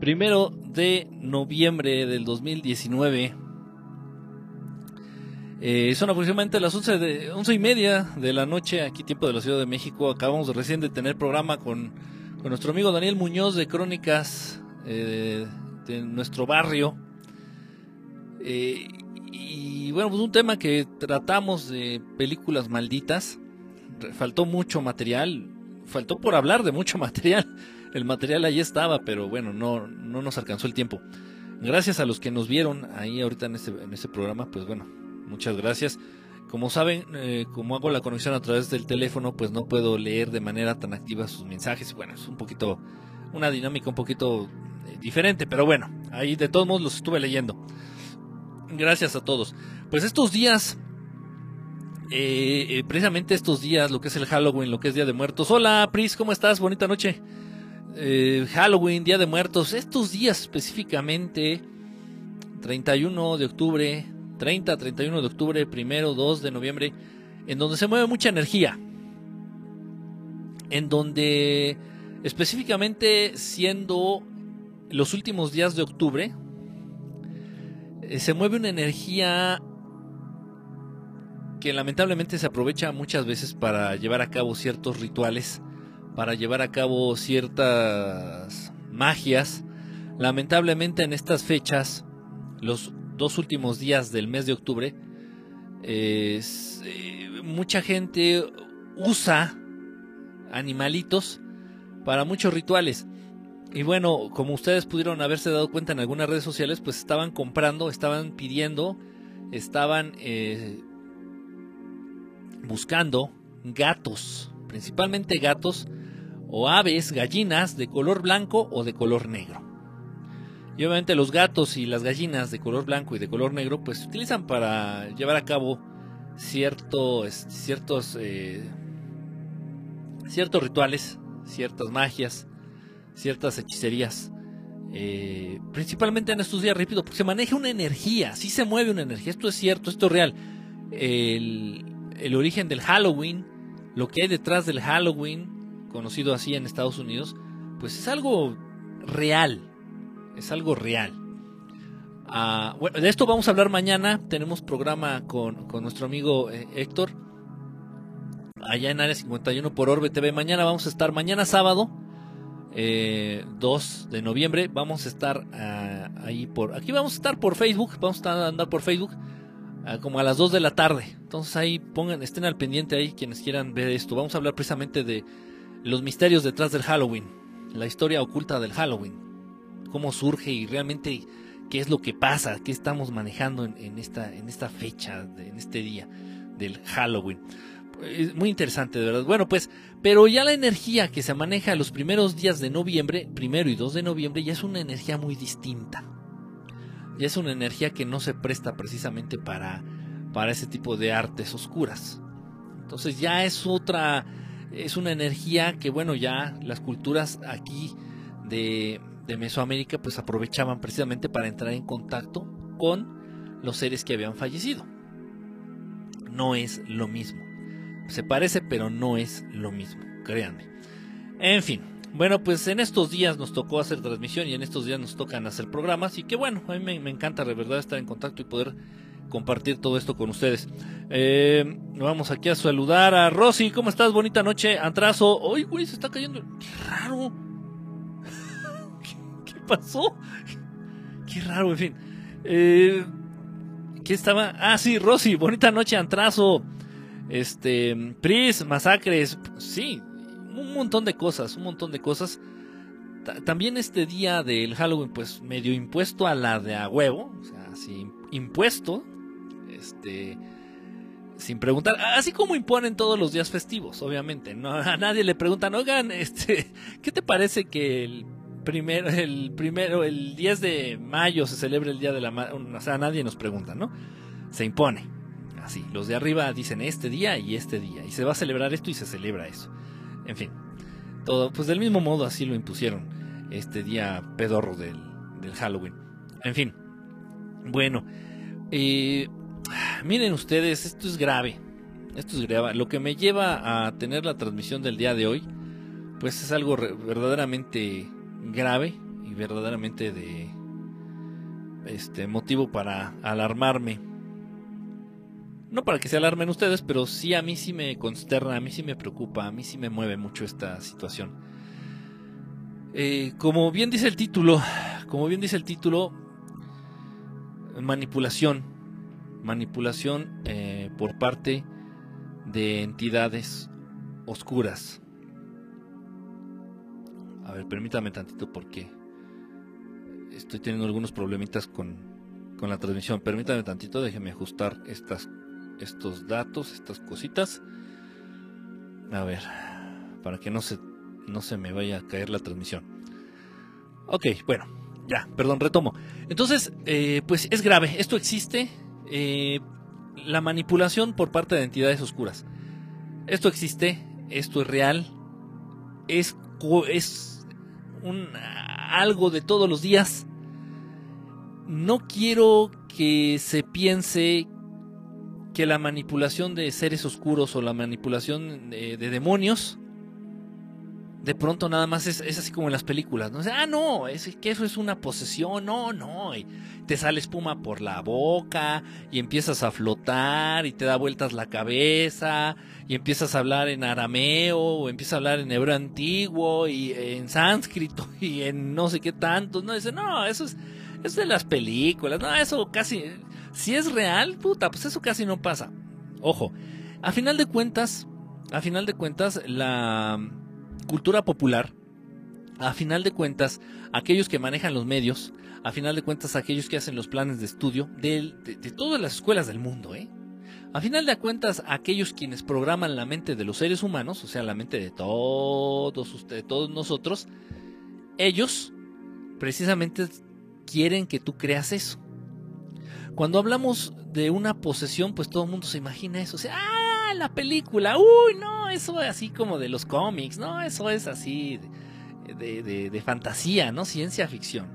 primero de noviembre del 2019. Eh, son aproximadamente las 11, de, once y media de la noche, aquí tiempo de la Ciudad de México. Acabamos recién de tener programa con, con nuestro amigo Daniel Muñoz de Crónicas eh, de nuestro barrio. Eh, y bueno, pues un tema que tratamos de películas malditas. Faltó mucho material, faltó por hablar de mucho material. El material ahí estaba, pero bueno, no, no nos alcanzó el tiempo. Gracias a los que nos vieron ahí ahorita en este, en este programa, pues bueno, muchas gracias. Como saben, eh, como hago la conexión a través del teléfono, pues no puedo leer de manera tan activa sus mensajes. Bueno, es un poquito, una dinámica un poquito eh, diferente, pero bueno, ahí de todos modos los estuve leyendo. Gracias a todos. Pues estos días, eh, precisamente estos días, lo que es el Halloween, lo que es Día de Muertos. Hola, Pris, ¿cómo estás? Bonita noche. Halloween, Día de Muertos, estos días específicamente, 31 de octubre, 30, 31 de octubre, 1, 2 de noviembre, en donde se mueve mucha energía. En donde específicamente siendo los últimos días de octubre, se mueve una energía que lamentablemente se aprovecha muchas veces para llevar a cabo ciertos rituales, para llevar a cabo ciertas magias. Lamentablemente en estas fechas, los dos últimos días del mes de octubre, eh, mucha gente usa animalitos para muchos rituales. Y bueno, como ustedes pudieron haberse dado cuenta en algunas redes sociales, pues estaban comprando, estaban pidiendo, estaban eh, buscando gatos, principalmente gatos o aves, gallinas de color blanco o de color negro. Y obviamente los gatos y las gallinas de color blanco y de color negro pues se utilizan para llevar a cabo cierto, ciertos, eh, ciertos rituales, ciertas magias, ciertas hechicerías. Eh, principalmente en estos días, repito, porque se maneja una energía, sí se mueve una energía, esto es cierto, esto es real. El, el origen del Halloween, lo que hay detrás del Halloween, conocido así en Estados Unidos, pues es algo real, es algo real. Ah, de esto vamos a hablar mañana. Tenemos programa con, nuestro amigo eh, Héctor. Allá en Área 51 por Orbe TV. Mañana vamos a estar, mañana sábado, 2 eh, de noviembre. Vamos a estar ah, ahí por. Aquí vamos a estar por Facebook. Vamos a andar por Facebook. Ah, como a las 2 de la tarde. Entonces ahí pongan, estén al pendiente ahí quienes quieran ver esto. Vamos a hablar precisamente de los misterios detrás del Halloween. La historia oculta del Halloween cómo surge y realmente qué es lo que pasa, qué estamos manejando en, esta, en esta fecha, en este día del Halloween. Es muy interesante, de verdad. Bueno, pues, pero ya la energía que se maneja los primeros días de noviembre, primero y 2 de noviembre, ya es una energía muy distinta. Ya es una energía que no se presta precisamente para, para ese tipo de artes oscuras. Entonces ya es otra, es una energía que, bueno, ya las culturas aquí de, Mesoamérica pues aprovechaban precisamente para entrar en contacto con los seres que habían fallecido. No es lo mismo. Se parece, pero no es lo mismo, créanme. En fin, bueno, pues en estos días nos tocó hacer transmisión y en estos días nos tocan hacer programas y que bueno, a mí me, encanta de verdad estar en contacto y poder compartir todo esto con ustedes. Eh, vamos aquí a saludar a Rosy. ¿Cómo estás? Bonita noche. Antrazo. Uy, güey, se está cayendo. Qué raro pasó? Qué raro, en fin. Eh, ¿Qué estaba? Ah, sí, Rosy, bonita noche, Antrazo. Este, Pris, masacres. Sí, un montón de cosas, un montón de cosas. también este día del Halloween, pues medio impuesto a la de a huevo. O sea, sí, impuesto. Este sin preguntar, así como imponen todos los días festivos, obviamente, no a nadie le preguntan, "Oigan, este, ¿qué te parece que el primero, el primero, el 10 de mayo se celebra el Día de la Madre, o sea, nadie nos pregunta, ¿no? Se impone. Así, los de arriba dicen este día y este día, y se va a celebrar esto y se celebra eso. En fin, todo, pues del mismo modo así lo impusieron este día pedorro del, Halloween. En fin, bueno, eh, miren ustedes, esto es grave. Esto es grave. Lo que me lleva a tener la transmisión del día de hoy, pues es algo verdaderamente grave y verdaderamente de este motivo para alarmarme. No para que se alarmen ustedes, pero sí a mí sí me consterna, a mí sí me preocupa, a mí sí me mueve mucho esta situación. Eh, como bien dice el título, como bien dice el título, manipulación, manipulación eh, por parte de entidades oscuras. A ver, permítame tantito porque estoy teniendo algunos problemitas con, con la transmisión. Permítame tantito, déjeme ajustar estas, estos datos, estas cositas. A ver, para que no se, no se me vaya a caer la transmisión. Ok, bueno, ya, perdón, retomo. Entonces, eh, pues es grave, esto existe. Eh, la manipulación por parte de entidades oscuras. Esto existe, esto es real, es, es un, algo de todos los días. No quiero que se piense que la manipulación de seres oscuros o la manipulación de, de demonios de pronto nada más es, así como en las películas, ¿no? ah, no, es que eso es una posesión, no, no, y te sale espuma por la boca y empiezas a flotar y te da vueltas la cabeza y empiezas a hablar en arameo o empiezas a hablar en hebreo antiguo y en sánscrito y en no sé qué tanto, no, dice, no, eso es, es de las películas, no, eso casi, si es real, puta, pues eso casi no pasa. Ojo, a final de cuentas, a final de cuentas, la cultura popular, a final de cuentas, aquellos que manejan los medios, a final de cuentas, aquellos que hacen los planes de estudio de, todas las escuelas del mundo, ¿eh? A final de cuentas, aquellos quienes programan la mente de los seres humanos, o sea, la mente de todos ustedes, todos nosotros, ellos precisamente quieren que tú creas eso. Cuando hablamos de una posesión, pues todo el mundo se imagina eso. O sea, ¡ah! La película. ¡Uy, no! eso es así como de los cómics, ¿no? Eso es así de, fantasía, ¿no? Ciencia ficción.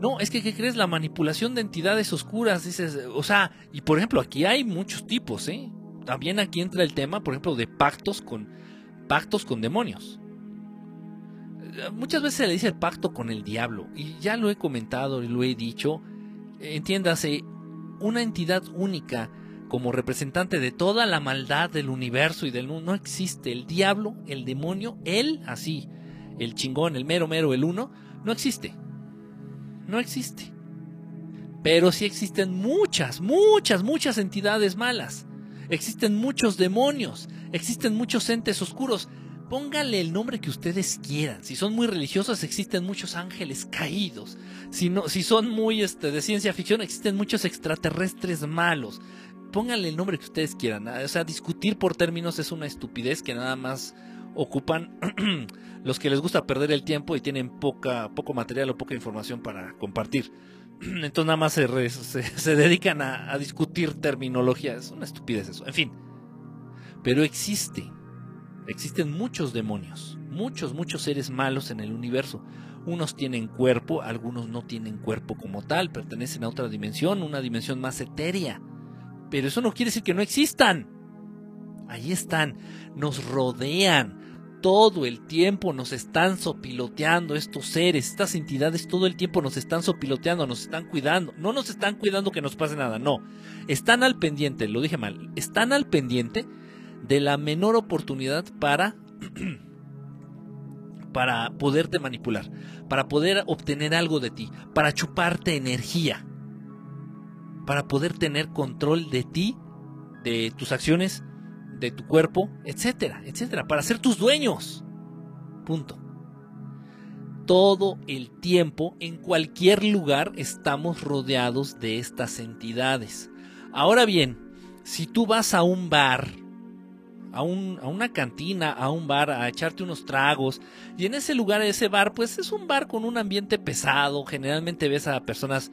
No, es que, ¿qué crees? La manipulación de entidades oscuras, dices, o sea, y por ejemplo, aquí hay muchos tipos, ¿eh? También aquí entra el tema, por ejemplo, de pactos con, pactos con demonios. Muchas veces se le dice el pacto con el diablo, y ya lo he comentado y lo he dicho, entiéndase, una entidad única como representante de toda la maldad del universo y del mundo. No existe el diablo, el demonio, él así, el chingón, el mero mero, el uno, no existe. No existe. Pero sí existen muchas, muchas, muchas entidades malas. Existen muchos demonios, existen muchos entes oscuros. Póngale el nombre que ustedes quieran. Si son muy religiosos, existen muchos ángeles caídos. Si, no, si son muy este, de ciencia ficción, existen muchos extraterrestres malos pónganle el nombre que ustedes quieran. O sea, discutir por términos es una estupidez que nada más ocupan los que les gusta perder el tiempo y tienen poca, poco material o poca información para compartir. Entonces nada más se, se, dedican a, a, discutir terminología. Es una estupidez eso. En fin. Pero existe. Existen muchos demonios. Muchos, muchos seres malos en el universo. Unos tienen cuerpo, algunos no tienen cuerpo como tal. Pertenecen a otra dimensión, una dimensión más etérea pero eso no quiere decir que no existan. Ahí están, nos rodean. Todo el tiempo nos están sopiloteando estos seres, estas entidades todo el tiempo nos están sopiloteando, nos están cuidando. No nos están cuidando que nos pase nada, no. Están al pendiente, lo dije mal, están al pendiente de la menor oportunidad para para poderte manipular, para poder obtener algo de ti, para chuparte energía para poder tener control de ti, de tus acciones, de tu cuerpo, etcétera, etcétera, para ser tus dueños. Punto. Todo el tiempo, en cualquier lugar, estamos rodeados de estas entidades. Ahora bien, si tú vas a un bar, a, un, a, una cantina, a un bar, a echarte unos tragos. Y en ese lugar, ese bar, pues es un bar con un ambiente pesado. Generalmente ves a personas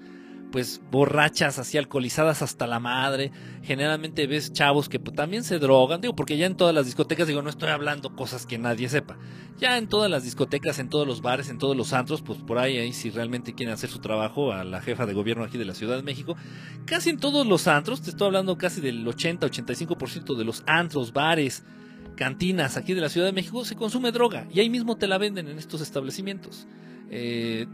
pues borrachas, así alcoholizadas hasta la madre. Generalmente ves chavos que pues, también se drogan, digo, porque ya en todas las discotecas, digo, no estoy hablando cosas que nadie sepa. Ya en todas las discotecas, en todos los bares, en todos los antros, pues por ahí, ahí si realmente quieren hacer su trabajo a la jefa de gobierno aquí de la Ciudad de México, casi en todos los antros, te estoy hablando casi del 80-85% de los antros, bares, cantinas aquí de la Ciudad de México se consume droga y ahí mismo te la venden en estos establecimientos. eh,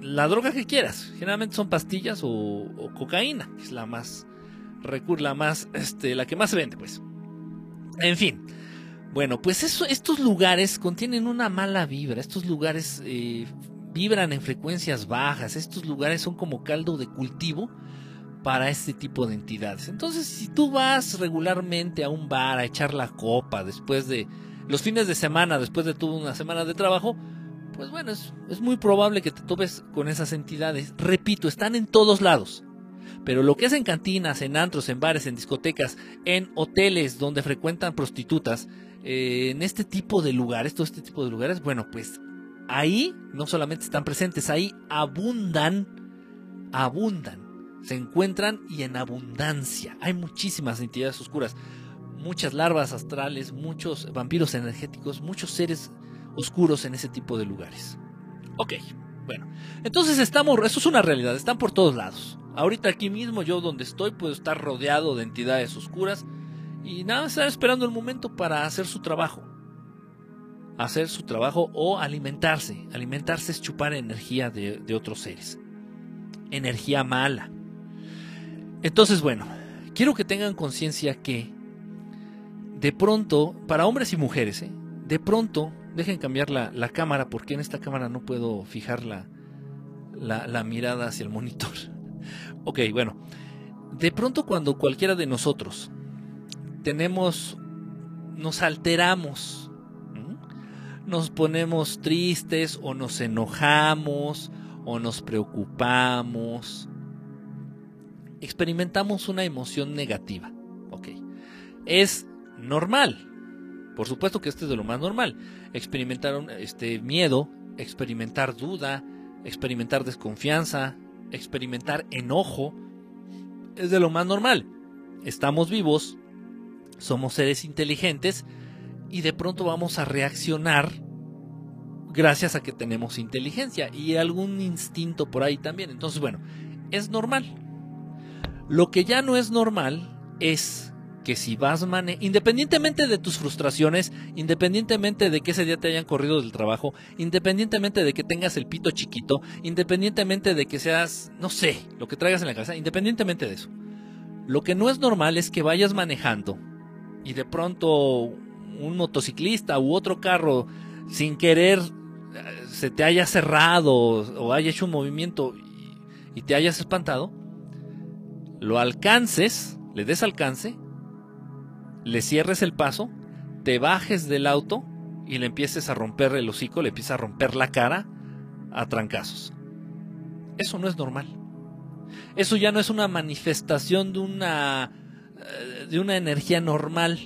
la droga que quieras. Generalmente son pastillas o, cocaína, que es la más la más, este, la que más se vende, pues. En fin. Bueno, pues estos lugares contienen una mala vibra. Estos lugares eh, vibran en frecuencias bajas. Estos lugares son como caldo de cultivo para este tipo de entidades. Entonces, si tú vas regularmente a un bar a echar la copa después de los fines de semana, después de toda una semana de trabajo, pues bueno, es, es muy probable que te topes con esas entidades. Repito, están en todos lados. Pero lo que es en cantinas, en antros, en bares, en discotecas, en hoteles donde frecuentan prostitutas, eh, en este tipo de lugares, todo este tipo de lugares, bueno, pues ahí no solamente están presentes, ahí abundan, abundan, se encuentran y en abundancia. Hay muchísimas entidades oscuras, muchas larvas astrales, muchos vampiros energéticos, muchos seres oscuros en ese tipo de lugares. Ok, bueno, entonces estamos, eso es una realidad, están por todos lados. Ahorita aquí mismo, yo donde estoy, puedo estar rodeado de entidades oscuras y nada, estar esperando el momento para hacer su trabajo. Hacer su trabajo o alimentarse. Alimentarse es chupar energía de, otros seres. Energía mala. Entonces, bueno, quiero que tengan conciencia que de pronto, para hombres y mujeres, ¿eh? de pronto, dejen cambiar la, la, cámara porque en esta cámara no puedo fijar la, la, la mirada hacia el monitor. Ok, bueno. De pronto cuando cualquiera de nosotros tenemos, nos alteramos, nos ponemos tristes o nos enojamos o nos preocupamos, experimentamos una emoción negativa. Ok. Es normal. Por supuesto que esto es de lo más normal. Experimentar este miedo, experimentar duda, experimentar desconfianza, experimentar enojo es de lo más normal. Estamos vivos, somos seres inteligentes y de pronto vamos a reaccionar gracias a que tenemos inteligencia y algún instinto por ahí también. Entonces, bueno, es normal. Lo que ya no es normal es que si vas mane independientemente de tus frustraciones, independientemente de que ese día te hayan corrido del trabajo, independientemente de que tengas el pito chiquito, independientemente de que seas, no sé, lo que traigas en la cabeza, independientemente de eso. Lo que no es normal es que vayas manejando y de pronto un motociclista u otro carro sin querer se te haya cerrado o haya hecho un movimiento y te hayas espantado, lo alcances, le des alcance le cierres el paso, te bajes del auto y le empieces a romper el hocico, le empiezas a romper la cara a trancazos. Eso no es normal. Eso ya no es una manifestación de una eh, de una energía normal.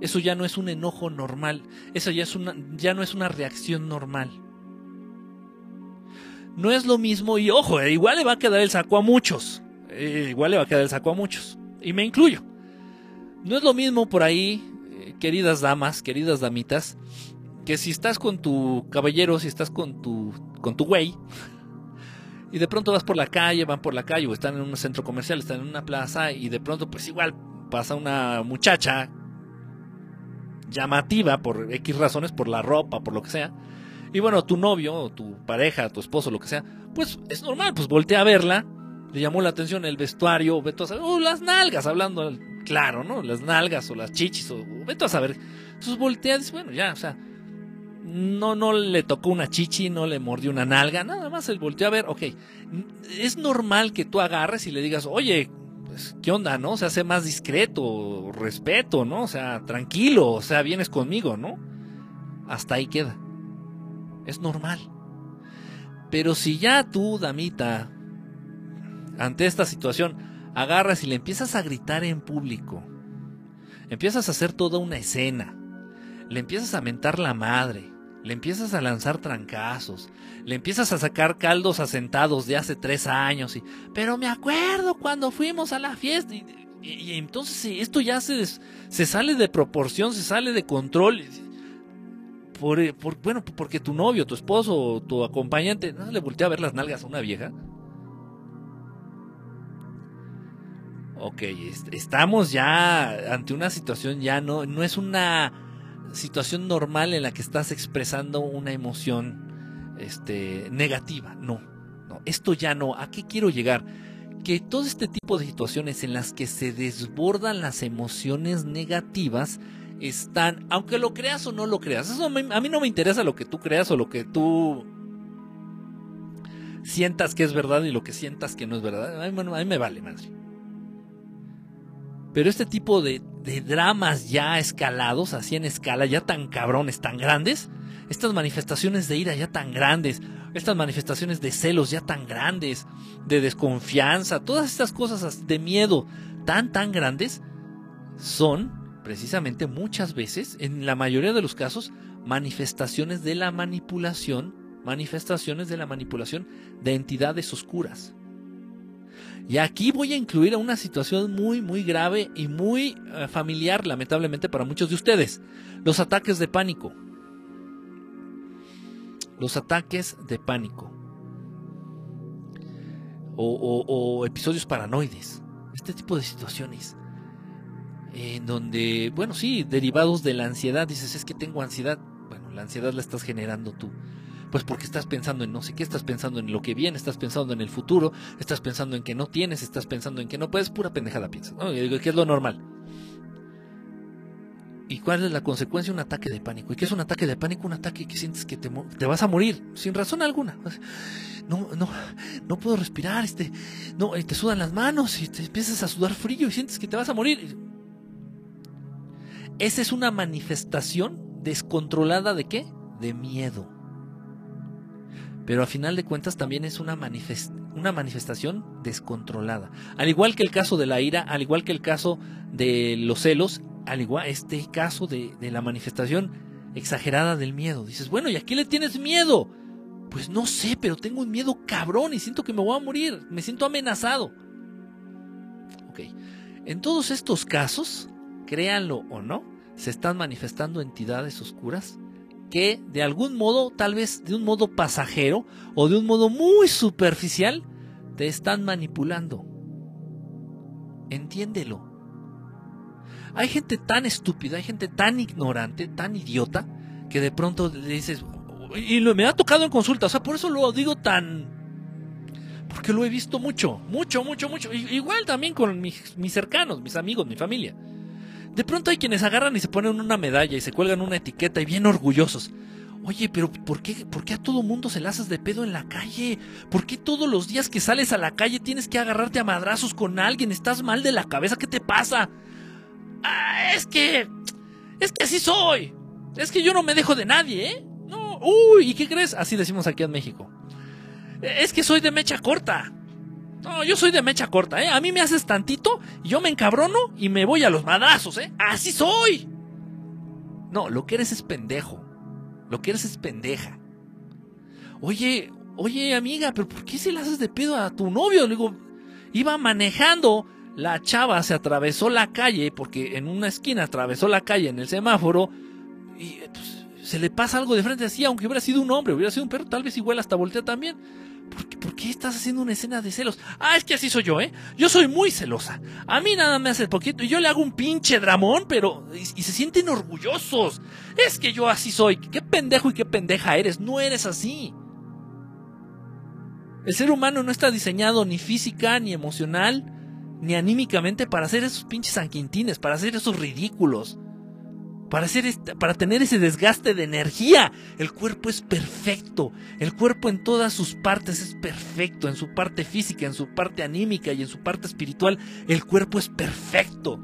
Eso ya no es un enojo normal. Eso ya es una ya no es una reacción normal. No es lo mismo y ojo, eh, igual le va a quedar el saco a muchos. Eh, igual le va a quedar el saco a muchos. Y me incluyo. No es lo mismo por ahí, eh, queridas damas, queridas damitas, que si estás con tu caballero, si estás con tu con tu güey, y de pronto vas por la calle, van por la calle o están en un centro comercial, están en una plaza y de pronto pues igual pasa una muchacha llamativa por X razones, por la ropa, por lo que sea. Y bueno, tu novio, o tu pareja, tu esposo, lo que sea, pues es normal, pues voltea a verla, le llamó la atención el vestuario, ve todas, oh, las nalgas, hablando claro, ¿no? Las nalgas o las chichis, o, vete a saber. Entonces voltea dice, bueno, ya, o sea, no, no le tocó una chichi, no le mordió una nalga, nada más él volteó a ver, ok, es normal que tú agarres y le digas, oye, pues, ¿qué onda, no? O sea, sé más discreto, respeto, ¿no? O sea, tranquilo, o sea, vienes conmigo, ¿no? Hasta ahí queda. Es normal. Pero si ya tú, damita, ante esta situación, agarras y le empiezas a gritar en público, empiezas a hacer toda una escena, le empiezas a mentar la madre, le empiezas a lanzar trancazos, le empiezas a sacar caldos asentados de hace tres años, y, pero me acuerdo cuando fuimos a la fiesta, y, entonces esto ya se, se sale de proporción, se sale de control. Por, por, bueno, porque tu novio, tu esposo, tu acompañante, ¿no le voltea a ver las nalgas a una vieja? Ok, estamos ya ante una situación ya no, no es una situación normal en la que estás expresando una emoción este, negativa. No, no, esto ya no. ¿A qué quiero llegar? Que todo este tipo de situaciones en las que se desbordan las emociones negativas están, aunque lo creas o no lo creas, eso a mí no me interesa lo que tú creas o lo que tú sientas que es verdad y lo que sientas que no es verdad. A mí, me vale, madre. Pero este tipo de, dramas ya escalados, así en escala, ya tan cabrones, tan grandes, estas manifestaciones de ira ya tan grandes, estas manifestaciones de celos ya tan grandes, de desconfianza, todas estas cosas de miedo tan tan grandes, son precisamente muchas veces, en la mayoría de los casos, manifestaciones de la manipulación, manifestaciones de la manipulación de entidades oscuras. Y aquí voy a incluir a una situación muy, muy grave y muy eh, familiar, lamentablemente, para muchos de ustedes. Los ataques de pánico. Los ataques de pánico. O, episodios paranoides. Este tipo de situaciones. En donde, bueno, sí, derivados de la ansiedad. Dices, es que tengo ansiedad. Bueno, la ansiedad la estás generando tú. Pues porque estás pensando en no sé qué, estás pensando en lo que viene, estás pensando en el futuro, estás pensando en que no tienes, estás pensando en que no puedes, pura pendejada piensa, ¿no? Que es lo normal. ¿Y cuál es la consecuencia? Un ataque de pánico. ¿Y qué es un ataque de pánico? Un ataque que sientes que te, te vas a morir, sin razón alguna. No, no, no puedo respirar, este, no, te sudan las manos y te empiezas a sudar frío y sientes que te vas a morir. Esa es una manifestación descontrolada de qué? De miedo pero a final de cuentas también es una, una manifestación descontrolada. Al igual que el caso de la ira, al igual que el caso de los celos, al igual este caso de, de la manifestación exagerada del miedo. Dices, bueno, ¿y a qué le tienes miedo? Pues no sé, pero tengo un miedo cabrón y siento que me voy a morir, me siento amenazado. Ok, en todos estos casos, créanlo o no, se están manifestando entidades oscuras que de algún modo, tal vez de un modo pasajero o de un modo muy superficial, te están manipulando. Entiéndelo. Hay gente tan estúpida, hay gente tan ignorante, tan idiota, que de pronto le dices, y me ha tocado en consulta, o sea, por eso lo digo tan... Porque lo he visto mucho, mucho, mucho, mucho. Igual también con mis, mis cercanos, mis amigos, mi familia. De pronto hay quienes agarran y se ponen una medalla y se cuelgan una etiqueta y bien orgullosos. Oye, pero ¿por qué, ¿por qué a todo mundo se la haces de pedo en la calle? ¿Por qué todos los días que sales a la calle tienes que agarrarte a madrazos con alguien? ¿Estás mal de la cabeza? ¿Qué te pasa? Ah, es que... Es que así soy. Es que yo no me dejo de nadie, ¿eh? No, uy, ¿y qué crees? Así decimos aquí en México. Es que soy de mecha corta. No, yo soy de mecha corta, ¿eh? A mí me haces tantito yo me encabrono y me voy a los madrazos, ¿eh? Así soy. No, lo que eres es pendejo. Lo que eres es pendeja. Oye, oye, amiga, pero ¿por qué se le haces de pedo a tu novio? Le digo, iba manejando, la chava se atravesó la calle, porque en una esquina atravesó la calle en el semáforo, y pues, se le pasa algo de frente así, aunque hubiera sido un hombre, hubiera sido un perro, tal vez igual hasta voltea también. ¿Por qué, estás haciendo una escena de celos? Ah, es que así soy yo, ¿eh? Yo soy muy celosa. A mí nada me hace poquito y yo le hago un pinche dramón, pero... Y, y, se sienten orgullosos. Es que yo así soy. Qué pendejo y qué pendeja eres. No eres así. El ser humano no está diseñado ni física, ni emocional, ni anímicamente para hacer esos pinches sanquintines, para hacer esos ridículos para, hacer para tener ese desgaste de energía. El cuerpo es perfecto. El cuerpo en todas sus partes es perfecto. En su parte física, en su parte anímica y en su parte espiritual. El cuerpo es perfecto.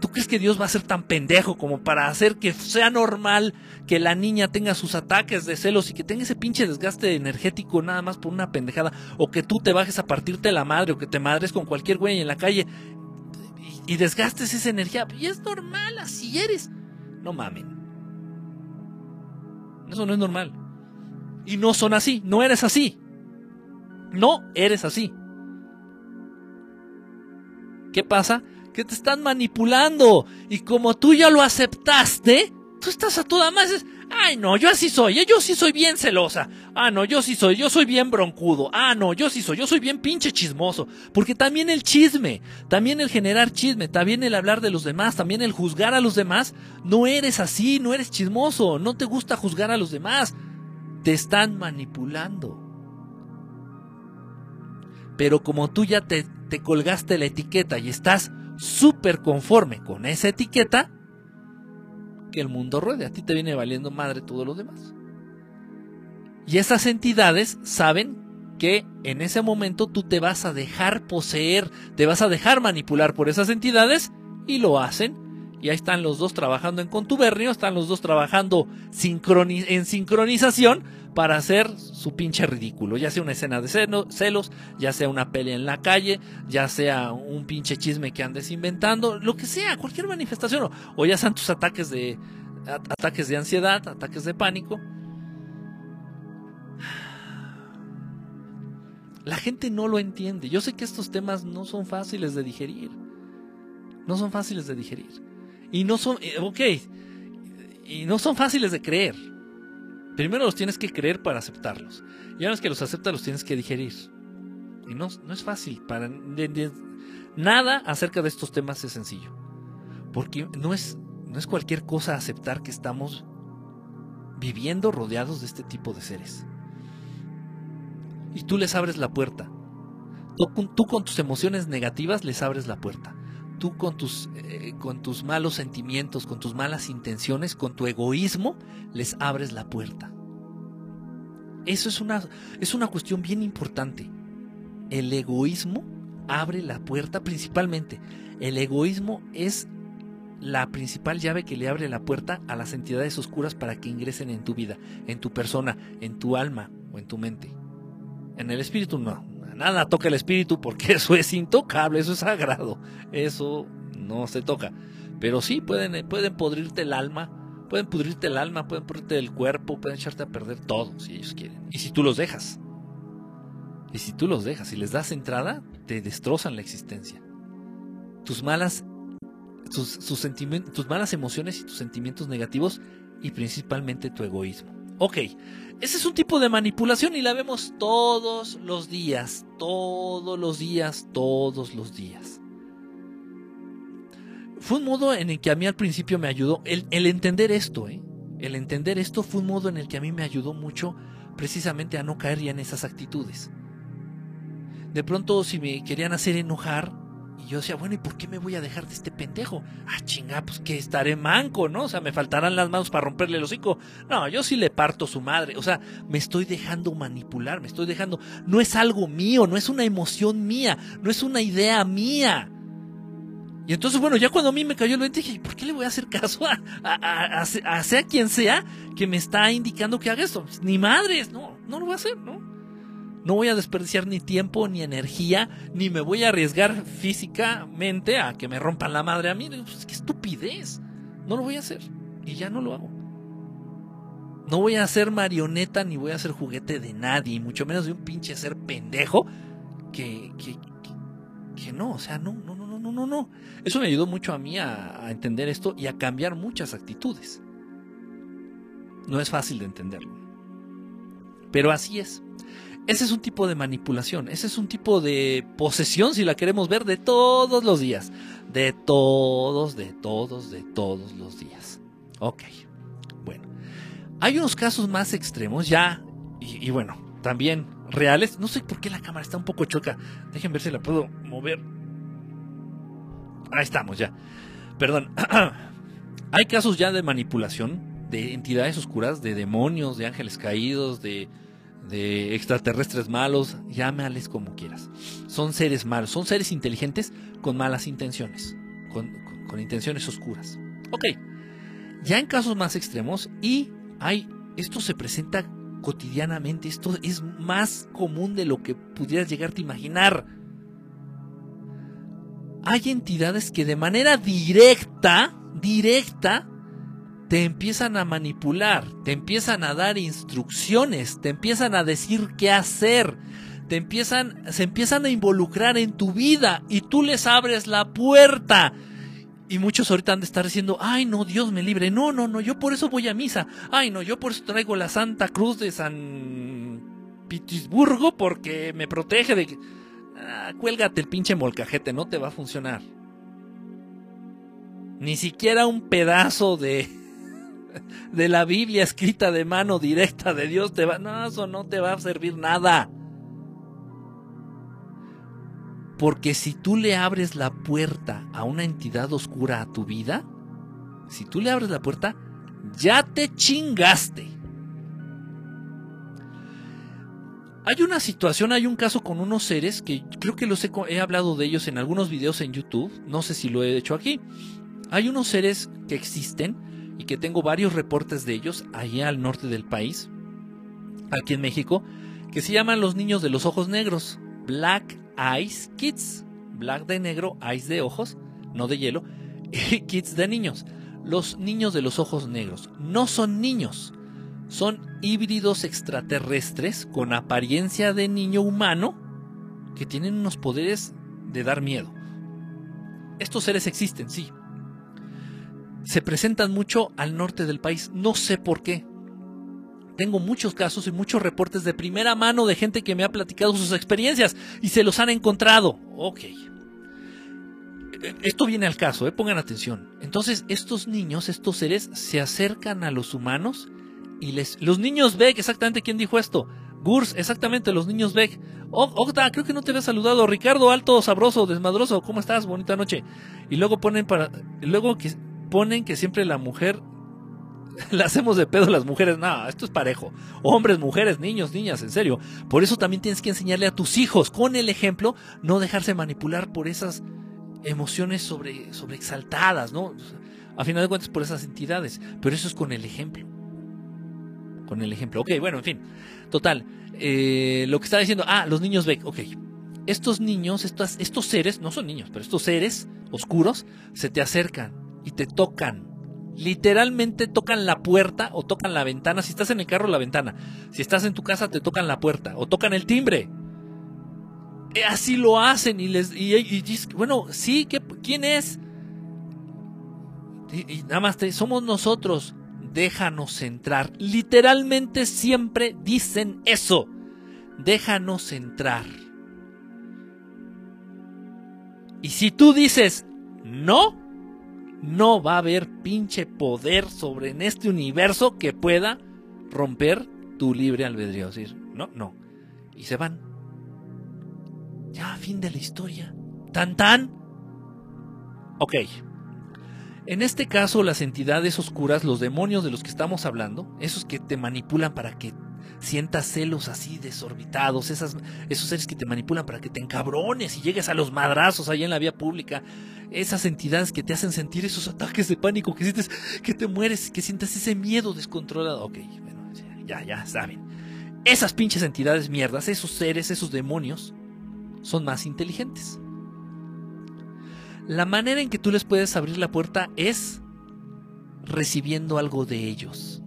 ¿Tú crees que Dios va a ser tan pendejo como para hacer que sea normal que la niña tenga sus ataques de celos y que tenga ese pinche desgaste energético nada más por una pendejada? O que tú te bajes a partirte la madre o que te madres con cualquier güey en la calle y desgastes esa energía. Y es normal, así eres. No mamen. Eso no es normal. Y no son así, no eres así. No eres así. ¿Qué pasa? Que te están manipulando. Y como tú ya lo aceptaste, tú estás a toda más. Ay, no, yo así soy, ¿eh? yo sí soy bien celosa. Ah, no, yo sí soy, yo soy bien broncudo. Ah, no, yo sí soy, yo soy bien pinche chismoso. Porque también el chisme, también el generar chisme, también el hablar de los demás, también el juzgar a los demás, no eres así, no eres chismoso, no te gusta juzgar a los demás. te están manipulando. Pero como tú ya te, te colgaste la etiqueta y estás súper conforme con esa etiqueta, que el mundo ruede. A ti te viene valiendo madre todo lo demás. Y esas entidades saben que en ese momento tú te vas a dejar poseer, te vas a dejar manipular por esas entidades y lo hacen. Y ahí están los dos trabajando en contubernio, están los dos trabajando en sincronización para hacer su pinche ridículo. Ya sea una escena de celos, ya sea una pelea en la calle, ya sea un pinche chisme que andes inventando, lo que sea, cualquier manifestación. O, ya sean tus ataques de, ataques de ansiedad, ataques de pánico. La gente no lo entiende. Yo sé que estos temas no son fáciles de digerir. No son fáciles de digerir. Y no son, eh, ok, y no son fáciles de creer. Primero los tienes que creer para aceptarlos. Y una vez que los aceptas los tienes que digerir. Y no, no es fácil. Para, nada acerca de estos temas es sencillo. Porque no es, no es cualquier cosa aceptar que estamos viviendo rodeados de este tipo de seres y tú les abres la puerta. Tú, con tus emociones negativas les abres la puerta. Tú con tus, eh, con tus malos sentimientos, con tus malas intenciones, con tu egoísmo, les abres la puerta. Eso es una, es una cuestión bien importante. El egoísmo abre la puerta principalmente. El egoísmo es la principal llave que le abre la puerta a las entidades oscuras para que ingresen en tu vida, en tu persona, en tu alma o en tu mente. En el espíritu no. Nada toca el espíritu porque eso es intocable, eso es sagrado. Eso no se toca. Pero sí pueden, pueden pudrirte el alma, pueden pudrirte el alma, pueden pudrirte el cuerpo, pueden echarte a perder todo si ellos quieren. Y si tú los dejas. Y si tú los dejas y les das entrada, te destrozan la existencia. Tus malas, tus malas emociones y tus sentimientos negativos y principalmente tu egoísmo. Ok, ese es un tipo de manipulación y la vemos todos los días, todos los días, todos los días. Fue un modo en el que a mí al principio me ayudó, el, entender esto, ¿eh? el entender esto fue un modo en el que a mí me ayudó mucho precisamente a no caer ya en esas actitudes. De pronto si me querían hacer enojar, y yo decía, bueno, ¿y por qué me voy a dejar de este pendejo? Ah, chinga, pues que estaré manco, ¿no? O sea, me faltarán las manos para romperle el hocico. No, yo sí le parto su madre. O sea, me estoy dejando manipular, me estoy dejando. No es algo mío, no es una emoción mía, no es una idea mía. Y entonces, bueno, ya cuando a mí me cayó el 20, dije, ¿por qué le voy a hacer caso a, a, a, sea quien sea que me está indicando que haga esto? Ni madres, no, no lo voy a hacer, ¿no? No voy a desperdiciar ni tiempo, ni energía, ni me voy a arriesgar físicamente a que me rompan la madre a mí. Pues, qué estupidez. No lo voy a hacer. Y ya no lo hago. No voy a ser marioneta ni voy a ser juguete de nadie, mucho menos de un pinche ser pendejo que, que, que, no, o sea, no, no, no, no, no, no. Eso me ayudó mucho a mí a entender esto y a cambiar muchas actitudes. No es fácil de entenderlo. Pero así es. Ese es un tipo de manipulación, ese es un tipo de posesión, si la queremos ver, de todos los días. De todos, de todos, de todos los días. Ok, bueno. Hay unos casos más extremos ya, y, bueno, también reales. No sé por qué la cámara está un poco choca. Déjenme ver si la puedo mover. Ahí estamos ya. Perdón. Hay casos ya de manipulación de entidades oscuras, de demonios, de ángeles caídos, de de extraterrestres malos, llámales como quieras. Son seres malos, son seres inteligentes con malas intenciones, con, intenciones oscuras. Ok, ya en casos más extremos, y hay, esto se presenta cotidianamente, esto es más común de lo que pudieras llegarte a imaginar. Hay entidades que de manera directa, directa, te empiezan a manipular, te empiezan a dar instrucciones, te empiezan a decir qué hacer, te empiezan, se empiezan a involucrar en tu vida y tú les abres la puerta. Y muchos ahorita han de estar diciendo, ay no, Dios me libre, no, no, no, yo por eso voy a misa, ay no, yo por eso traigo la Santa Cruz de San Petersburgo porque me protege de... Ah, cuélgate el pinche molcajete, no te va a funcionar. Ni siquiera un pedazo de de la Biblia escrita de mano directa de Dios te va, no, eso no te va a servir nada. Porque si tú le abres la puerta a una entidad oscura a tu vida, si tú le abres la puerta, ya te chingaste. Hay una situación, hay un caso con unos seres que creo que los he, he, hablado de ellos en algunos videos en YouTube, no sé si lo he hecho aquí. Hay unos seres que existen y que tengo varios reportes de ellos allá al norte del país, aquí en México, que se llaman los niños de los ojos negros, Black Eyes Kids, Black de negro, Eyes de ojos, no de hielo, y Kids de niños. Los niños de los ojos negros no son niños, son híbridos extraterrestres con apariencia de niño humano que tienen unos poderes de dar miedo. Estos seres existen, sí. Se presentan mucho al norte del país, no sé por qué. Tengo muchos casos y muchos reportes de primera mano de gente que me ha platicado sus experiencias y se los han encontrado. Ok. Esto viene al caso, eh, pongan atención. Entonces, estos niños, estos seres, se acercan a los humanos y les. Los niños Beck, exactamente quién dijo esto. Gurs, exactamente, los niños Beck. Octa, creo que no te había saludado. Ricardo, alto, sabroso, desmadroso, ¿cómo estás? Bonita noche. Y luego ponen para. Luego que ponen que siempre la mujer la hacemos de pedo las mujeres. No, esto es parejo. Hombres, mujeres, niños, niñas, en serio. Por eso también tienes que enseñarle a tus hijos, con el ejemplo, no dejarse manipular por esas emociones sobre, sobre exaltadas, ¿no? A final de cuentas, por esas entidades. Pero eso es con el ejemplo. Con el ejemplo. Ok, bueno, en fin. Total. Eh, lo que estaba diciendo. Ah, los niños ve. Ok. Estos niños, estos seres, no son niños, pero estos seres oscuros se te acercan y te tocan literalmente tocan la puerta o tocan la ventana. Si estás en el carro, la ventana. Si estás en tu casa, te tocan la puerta o tocan el timbre. Eh, así lo hacen y les. Y, bueno, sí, ¿quién es? Y, nada más somos nosotros. Déjanos entrar. Literalmente siempre dicen eso. Déjanos entrar. Y si tú dices no, no va a haber pinche poder sobre en este universo que pueda romper tu libre albedrío. Decir, no, no. Y se van. Ya, fin de la historia. Tan tan. Ok. En este caso, las entidades oscuras, los demonios de los que estamos hablando, esos que te manipulan para que sientas celos así desorbitados, esas, esos seres que te manipulan para que te encabrones y llegues a los madrazos allá en la vía pública, esas entidades que te hacen sentir esos ataques de pánico, que sientes que te mueres, que sientes ese miedo descontrolado. Ok, bueno, ya, ya saben. Esas pinches entidades mierdas, esos seres, esos demonios, son más inteligentes. La manera en que tú les puedes abrir la puerta es recibiendo algo de ellos.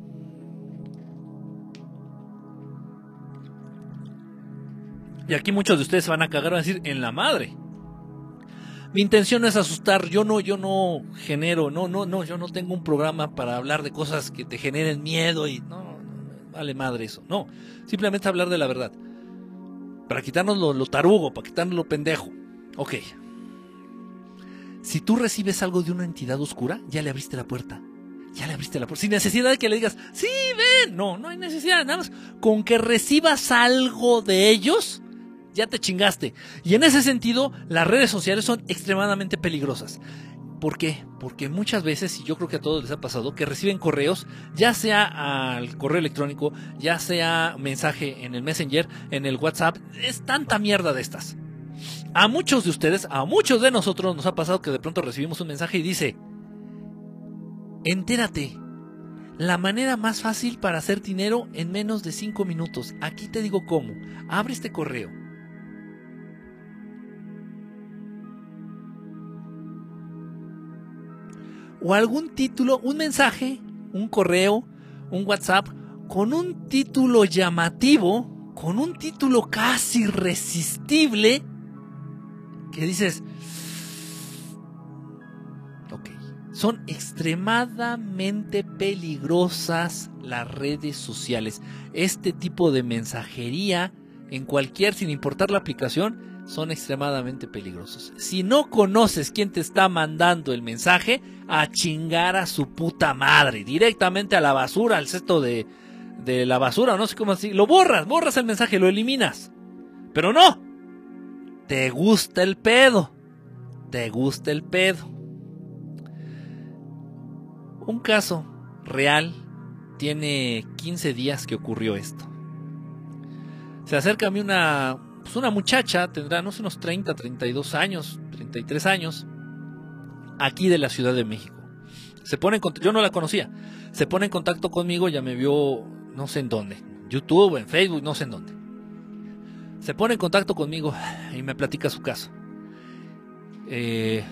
Y aquí muchos de ustedes se van a cagar van a decir, en la madre. Mi intención no es asustar, yo no, yo no genero, no, no, no, yo no tengo un programa para hablar de cosas que te generen miedo y no, no vale madre eso. No, simplemente hablar de la verdad. Para quitarnos lo, lo tarugo, para quitarnos lo pendejo. Ok. Si tú recibes algo de una entidad oscura, ya le abriste la puerta. Ya le abriste la puerta. Sin necesidad de que le digas, sí, ven. No, no hay necesidad. Nada más. Con que recibas algo de ellos, ya te chingaste. Y en ese sentido, las redes sociales son extremadamente peligrosas. ¿Por qué? Porque muchas veces, y yo creo que a todos les ha pasado, que reciben correos, ya sea al correo electrónico, ya sea mensaje en el Messenger, en el WhatsApp, es tanta mierda de estas. A muchos de ustedes, a muchos de nosotros nos ha pasado que de pronto recibimos un mensaje y dice, entérate, la manera más fácil para hacer dinero en menos de 5 minutos. Aquí te digo cómo. Abre este correo o algún título, un mensaje, un correo, un WhatsApp con un título llamativo, con un título casi irresistible, que dices, ok, son extremadamente peligrosas las redes sociales. Este tipo de mensajería, en cualquier, sin importar la aplicación, son extremadamente peligrosos. Si no conoces quién te está mandando el mensaje, a chingar a su puta madre, directamente a la basura, al cesto de, de la basura, no sé cómo así, lo borras, borras el mensaje, lo eliminas. Pero no, te gusta el pedo, te gusta el pedo. Un caso real tiene 15 días que ocurrió esto. Se acerca a mí una, pues una muchacha, tendrá no sé, unos 30, 32 años, 33 años, aquí de la Ciudad de México. Se pone yo no la conocía, se pone en contacto conmigo, ya me vio no sé en dónde, YouTube, en Facebook, no sé en dónde. Se pone en contacto conmigo y me platica su caso. Eh,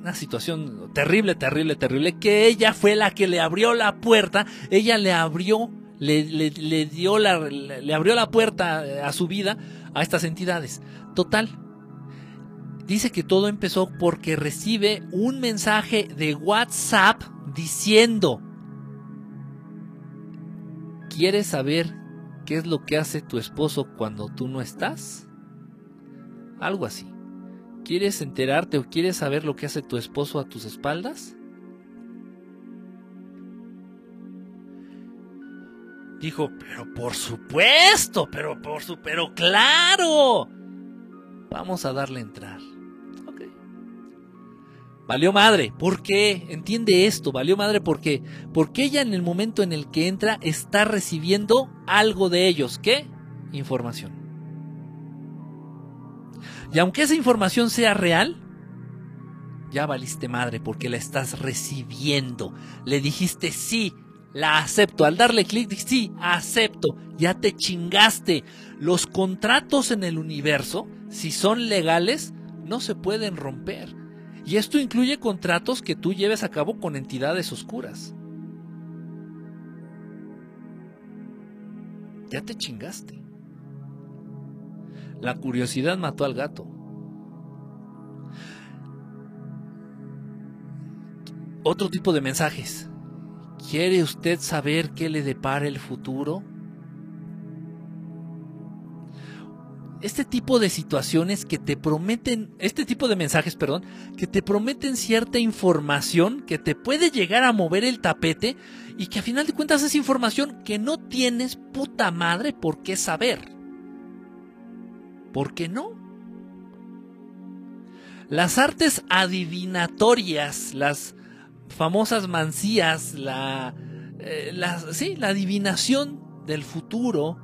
una situación terrible, terrible, terrible, que ella fue la que le abrió la puerta, ella le abrió, le, dio la, le abrió la puerta eh, a su vida a estas entidades. Total, dice que todo empezó porque recibe un mensaje de WhatsApp diciendo, ¿quieres saber qué es lo que hace tu esposo cuando tú no estás? Algo así. ¿Quieres enterarte o quieres saber lo que hace tu esposo a tus espaldas? Dijo, pero por supuesto, pero por su, pero claro. Vamos a darle entrar. Ok. Valió madre. ¿Por qué? Entiende esto. Valió madre porque porque ella en el momento en el que entra está recibiendo algo de ellos. ¿Qué? Información. Y aunque esa información sea real, ya valiste madre porque la estás recibiendo. Le dijiste sí, la acepto. Al darle clic, sí, acepto. Ya te chingaste. Los contratos en el universo, si son legales, no se pueden romper. Y esto incluye contratos que tú lleves a cabo con entidades oscuras. Ya te chingaste. La curiosidad mató al gato. Otro tipo de mensajes. ¿Quiere usted saber qué le depara el futuro? Este tipo de situaciones que te prometen, este tipo de mensajes, perdón, que te prometen cierta información que te puede llegar a mover el tapete y que a final de cuentas es información que no tienes puta madre por qué saber. ¿Por qué no? Las artes adivinatorias, las famosas mancías, la, eh, la, sí, la adivinación del futuro,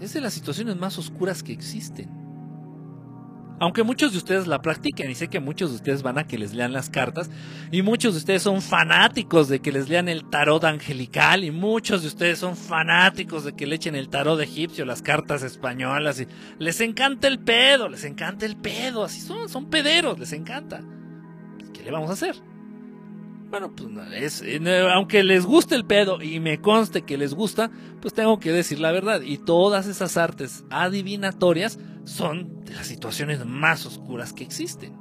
es de las situaciones más oscuras que existen. Aunque muchos de ustedes la practiquen y sé que muchos de ustedes van a que les lean las cartas y muchos de ustedes son fanáticos de que les lean el tarot angelical y muchos de ustedes son fanáticos de que le echen el tarot egipcio, las cartas españolas y les encanta el pedo, les encanta el pedo, así son, son pederos, les encanta. ¿Qué le vamos a hacer? Bueno, pues eh, aunque les guste el pedo y me conste que les gusta, pues tengo que decir la verdad. Y todas esas artes adivinatorias son de las situaciones más oscuras que existen.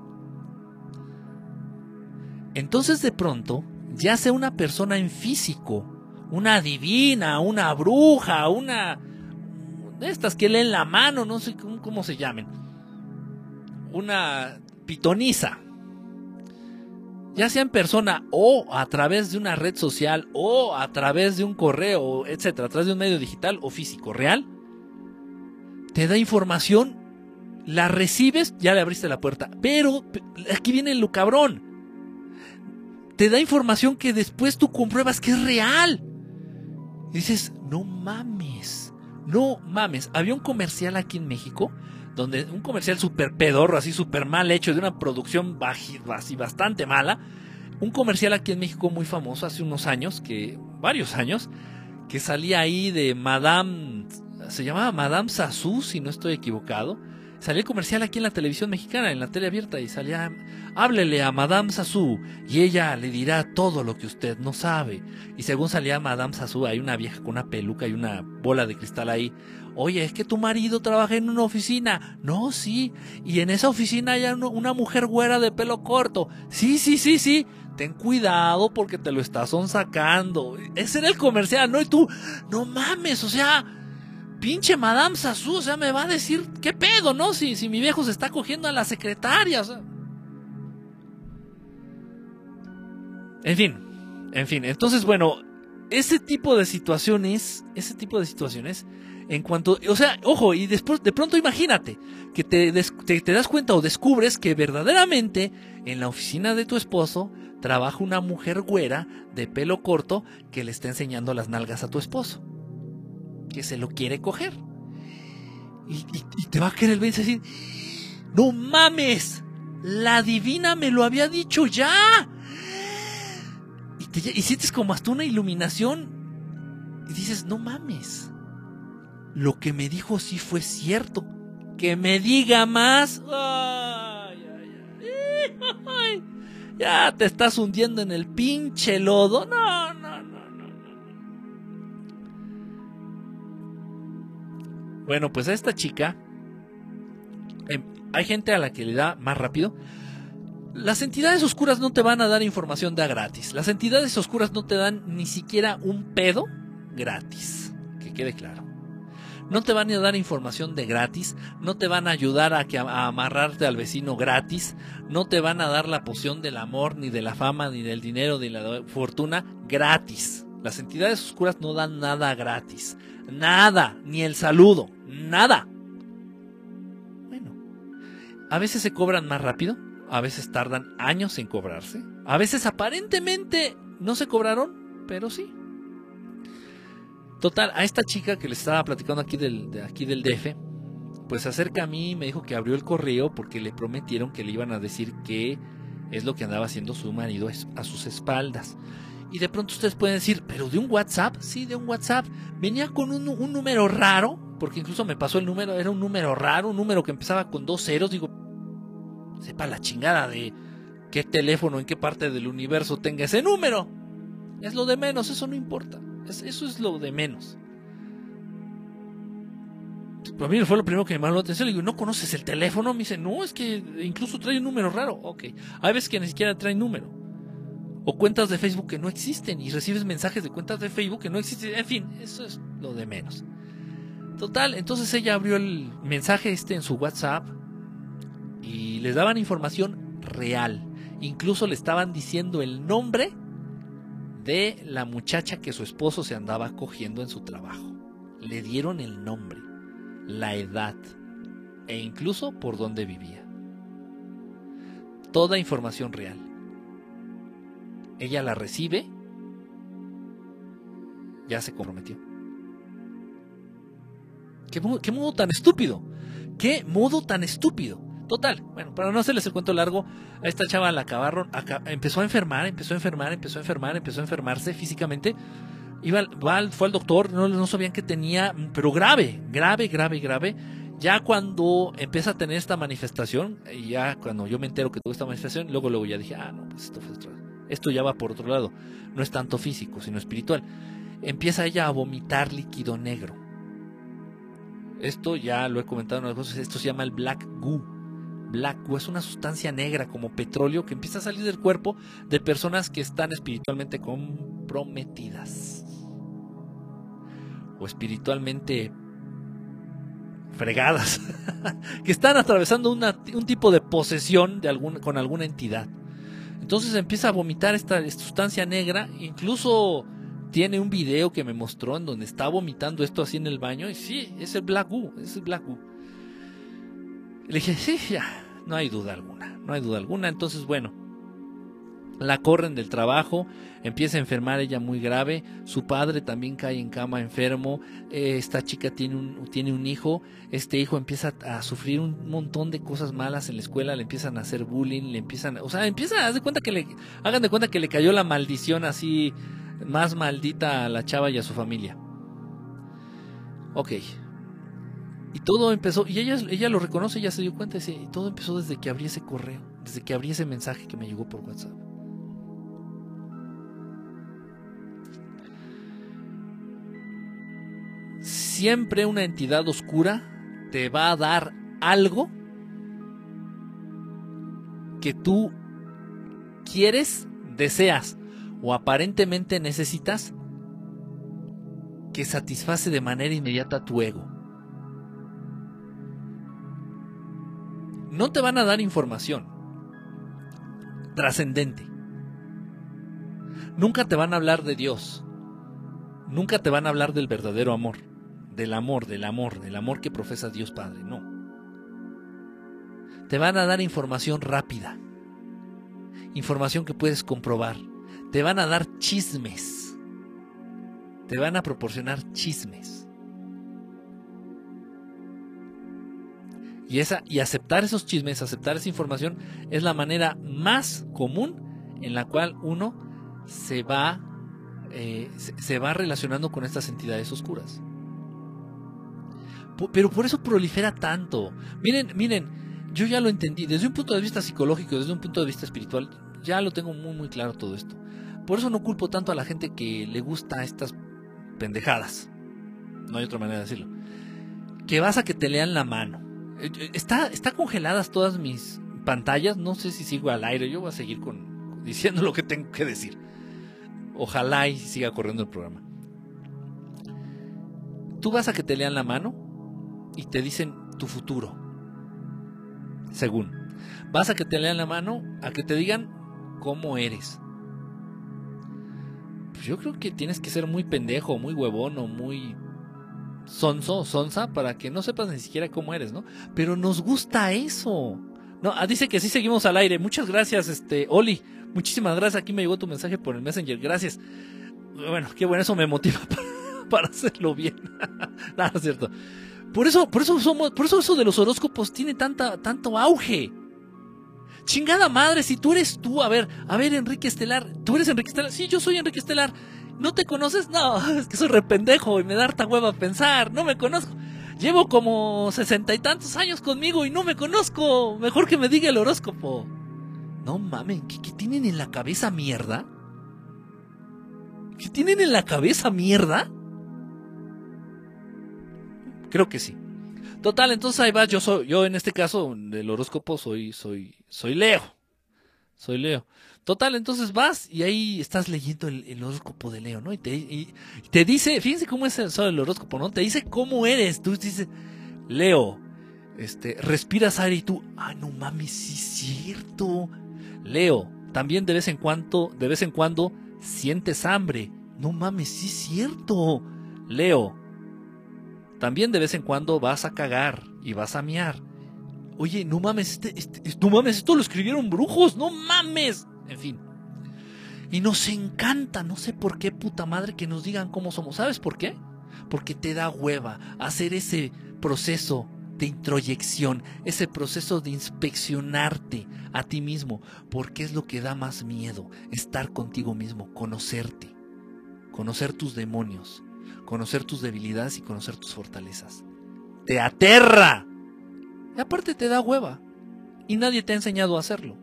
Entonces de pronto, ya sea una persona en físico, una adivina, una bruja, una de estas que leen la mano, no sé cómo, cómo se llamen, una pitoniza, ya sea en persona o a través de una red social o a través de un correo, etcétera, a través de un medio digital o físico real, te da información, la recibes, ya le abriste la puerta. Pero aquí viene lo cabrón. Te da información que después tú compruebas que es real. Y dices, no mames, no mames. Había un comercial aquí en México donde un comercial súper pedorro, así súper mal hecho, de una producción así bastante mala. Un comercial aquí en México muy famoso hace unos años, que varios años, que salía ahí de Madame, se llamaba Madame Sassou, si no estoy equivocado. Salía el comercial aquí en la televisión mexicana, en la tele abierta, y salía, háblele a Madame Sassou, y ella le dirá todo lo que usted no sabe. Y según salía Madame Sassou, hay una vieja con una peluca y una bola de cristal ahí. Oye, es que tu marido trabaja en una oficina. No, sí. Y en esa oficina hay una mujer güera de pelo corto. Sí, sí, sí, sí. Ten cuidado porque te lo estás sacando. Ese era el comercial, ¿no? Y tú, no mames, o sea, pinche Madame Sassou, o sea, me va a decir, ¿qué pedo, no? Si, si mi viejo se está cogiendo a la secretaria, o sea. En fin, en fin, entonces, bueno, ese tipo de situaciones, ese tipo de situaciones, en cuanto, o sea, ojo, y después, de pronto imagínate que te, te, das cuenta o descubres que verdaderamente en la oficina de tu esposo trabaja una mujer güera de pelo corto que le está enseñando las nalgas a tu esposo, que se lo quiere coger. Y, te va a querer ver y decir, no mames, la divina me lo había dicho ya. Y, y sientes como hasta una iluminación y dices, no mames lo que me dijo sí fue cierto. Que me diga más. Ya te estás hundiendo en el pinche lodo. No, no, no, no. Bueno, pues a esta chica. Em, hay gente a la que le da más rápido. Las entidades oscuras no te van a dar información de gratis. Las entidades oscuras no te dan ni siquiera un pedo gratis. Que quede claro. No te van a dar información de gratis, no te van a ayudar a, que, amarrarte al vecino gratis, no te van a dar la poción del amor, ni de la fama, ni del dinero, ni de la fortuna gratis. Las entidades oscuras no dan nada gratis. Nada, ni el saludo, nada. Bueno, a veces se cobran más rápido, a veces tardan años en cobrarse, a veces aparentemente no se cobraron, pero sí. Total, a esta chica que le estaba platicando aquí del, de aquí del DF, pues se acerca a mí y me dijo que abrió el correo porque le prometieron que le iban a decir qué es lo que andaba haciendo su marido a sus espaldas. Y de pronto ustedes pueden decir, ¿pero de un WhatsApp? Sí, de un WhatsApp. Venía con un, un número raro, porque incluso me pasó el número, era un número raro, un número que empezaba con dos ceros. Digo, sepa la chingada de qué teléfono, en qué parte del universo tenga ese número. Es lo de menos, eso no importa eso es lo de menos. Para mí fue lo primero que me llamó la atención. Le digo, ¿no conoces el teléfono? Me dice, no, es que incluso trae un número raro. Ok. Hay veces que ni siquiera trae número. O cuentas de Facebook que no existen y recibes mensajes de cuentas de Facebook que no existen. En fin, eso es lo de menos. Total, entonces ella abrió el mensaje este en su WhatsApp y les daban información real. Incluso le estaban diciendo el nombre de la muchacha que su esposo se andaba cogiendo en su trabajo. Le dieron el nombre, la edad e incluso por dónde vivía. Toda información real. Ella la recibe, ya se comprometió. ¿Qué, qué modo tan estúpido? ¿Qué modo tan estúpido? Total, bueno, para no hacerles el cuento largo, a esta chava la acabaron, empezó a enfermar, empezó a enfermar, empezó a enfermar, empezó a enfermarse físicamente. Iba, fue al doctor, no, sabían que tenía, pero grave, grave, grave, grave. Ya cuando empieza a tener esta manifestación, y ya cuando yo me entero que tuvo esta manifestación, luego luego ya dije, ah, no, pues esto, esto ya va por otro lado. No es tanto físico, sino espiritual. Empieza ella a vomitar líquido negro. Esto ya lo he comentado en otras cosas, esto se llama el black goo black es una sustancia negra como petróleo que empieza a salir del cuerpo de personas que están espiritualmente comprometidas o espiritualmente fregadas, que están atravesando un tipo de posesión de algún, con alguna entidad. Entonces empieza a vomitar esta, sustancia negra, incluso tiene un video que me mostró en donde está vomitando esto así en el baño y sí, es el Black Goo, es el Black Goo. Le dije, sí, ya, no hay duda alguna, no hay duda alguna. Entonces, bueno, la corren del trabajo, empieza a enfermar ella muy grave, su padre también cae en cama enfermo, eh, esta chica tiene un, tiene un hijo, este hijo empieza a sufrir un montón de cosas malas en la escuela, le empiezan a hacer bullying, le empiezan, o sea, empieza a de cuenta que le, hagan de cuenta que le cayó la maldición así más maldita a la chava y a su familia. Ok, y todo empezó, y ella, ella lo reconoce, ella se dio cuenta, y todo empezó desde que abrí ese correo, desde que abrí ese mensaje que me llegó por WhatsApp. Siempre una entidad oscura te va a dar algo que tú quieres, deseas o aparentemente necesitas que satisface de manera inmediata tu ego. No te van a dar información trascendente. Nunca te van a hablar de Dios. Nunca te van a hablar del verdadero amor. Del amor, del amor, del amor que profesa Dios Padre. No. Te van a dar información rápida. Información que puedes comprobar. Te van a dar chismes. Te van a proporcionar chismes. Y, esa, y aceptar esos chismes, aceptar esa información, es la manera más común en la cual uno se va, eh, se, va relacionando con estas entidades oscuras. Pero por eso prolifera tanto. Miren, miren, yo ya lo entendí. Desde un punto de vista psicológico, desde un punto de vista espiritual, ya lo tengo muy, muy claro todo esto. Por eso no culpo tanto a la gente que le gusta estas pendejadas. No hay otra manera de decirlo. Que vas a que te lean la mano está, está congeladas todas mis pantallas. No sé si sigo al aire. Yo voy a seguir con, diciendo lo que tengo que decir. Ojalá y siga corriendo el programa. Tú vas a que te lean la mano y te dicen tu futuro. Según. Vas a que te lean la mano, a que te digan cómo eres. Pues yo creo que tienes que ser muy pendejo, muy huevón o muy sonso, sonsa, para que no sepas ni siquiera cómo eres, ¿no? Pero nos gusta eso. No, ah, dice que sí seguimos al aire. Muchas gracias, este, Oli. Muchísimas gracias. Aquí me llegó tu mensaje por el Messenger. Gracias. Bueno, qué bueno, eso me motiva para, hacerlo bien. no, es cierto. Por eso, por eso somos, por eso eso de los horóscopos tiene tanta, tanto auge. Chingada madre, si tú eres tú, a ver, a ver, Enrique Estelar, tú eres Enrique Estelar, sí, yo soy Enrique Estelar. ¿No te conoces? No, es que soy rependejo y me da harta hueva pensar. No me conozco. Llevo como sesenta y tantos años conmigo y no me conozco. Mejor que me diga el horóscopo. No mames, ¿qué, ¿qué, tienen en la cabeza mierda? ¿Qué tienen en la cabeza mierda? Creo que sí. Total, entonces ahí va, yo soy, yo en este caso del horóscopo soy, soy, soy Leo. Soy Leo. Total, entonces vas y ahí estás leyendo el, horóscopo de Leo, ¿no? Y te, dice, fíjense cómo es el, el horóscopo, ¿no? Te dice cómo eres. Tú dices, Leo, este, respiras aire y tú, ah, no mames, sí es cierto. Leo, también de vez en cuando, de vez en cuando sientes hambre. No mames, sí es cierto. Leo, también de vez en cuando vas a cagar y vas a miar. Oye, no mames, este, este, no mames, esto lo escribieron brujos, no mames. En fin. Y nos encanta, no sé por qué, puta madre, que nos digan cómo somos. ¿Sabes por qué? Porque te da hueva hacer ese proceso de introyección, ese proceso de inspeccionarte a ti mismo, porque es lo que da más miedo, estar contigo mismo, conocerte, conocer tus demonios, conocer tus debilidades y conocer tus fortalezas. Te aterra. Y aparte te da hueva. Y nadie te ha enseñado a hacerlo.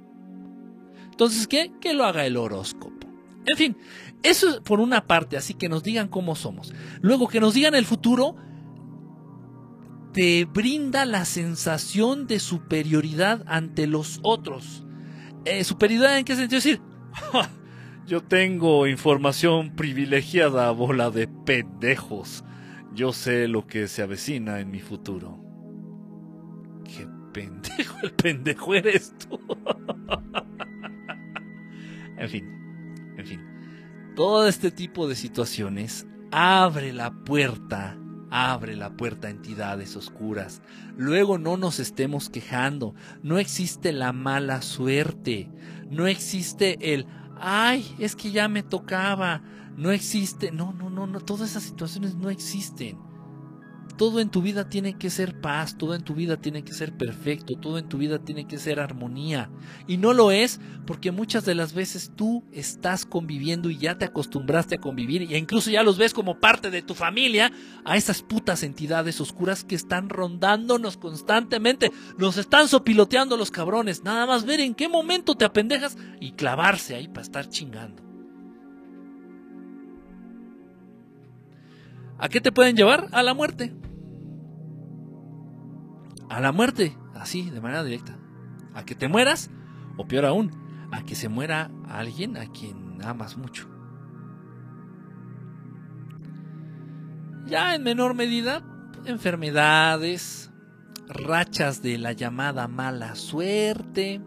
Entonces, ¿qué? Que lo haga el horóscopo. En fin, eso es por una parte, así que nos digan cómo somos. Luego, que nos digan el futuro, te brinda la sensación de superioridad ante los otros. Eh, ¿Superioridad en qué sentido? decir, yo tengo información privilegiada, bola de pendejos. Yo sé lo que se avecina en mi futuro. Qué pendejo, el pendejo eres tú. En fin, en fin. Todo este tipo de situaciones abre la puerta, abre la puerta a entidades oscuras. Luego no nos estemos quejando. No existe la mala suerte. No existe el, ay, es que ya me tocaba. No existe, no, no, no, no, todas esas situaciones no existen todo en tu vida tiene que ser paz, todo en tu vida tiene que ser perfecto, todo en tu vida tiene que ser armonía. Y no lo es porque muchas de las veces tú estás conviviendo y ya te acostumbraste a convivir e incluso ya los ves como parte de tu familia a esas putas entidades oscuras que están rondándonos constantemente. Nos están sopiloteando los cabrones. Nada más ver en qué momento te apendejas y clavarse ahí para estar chingando. ¿A qué te pueden llevar? A la muerte a la muerte, así, de manera directa. A que te mueras, o peor aún, a que se muera alguien a quien amas mucho. Ya en menor medida, enfermedades, rachas de la llamada mala suerte,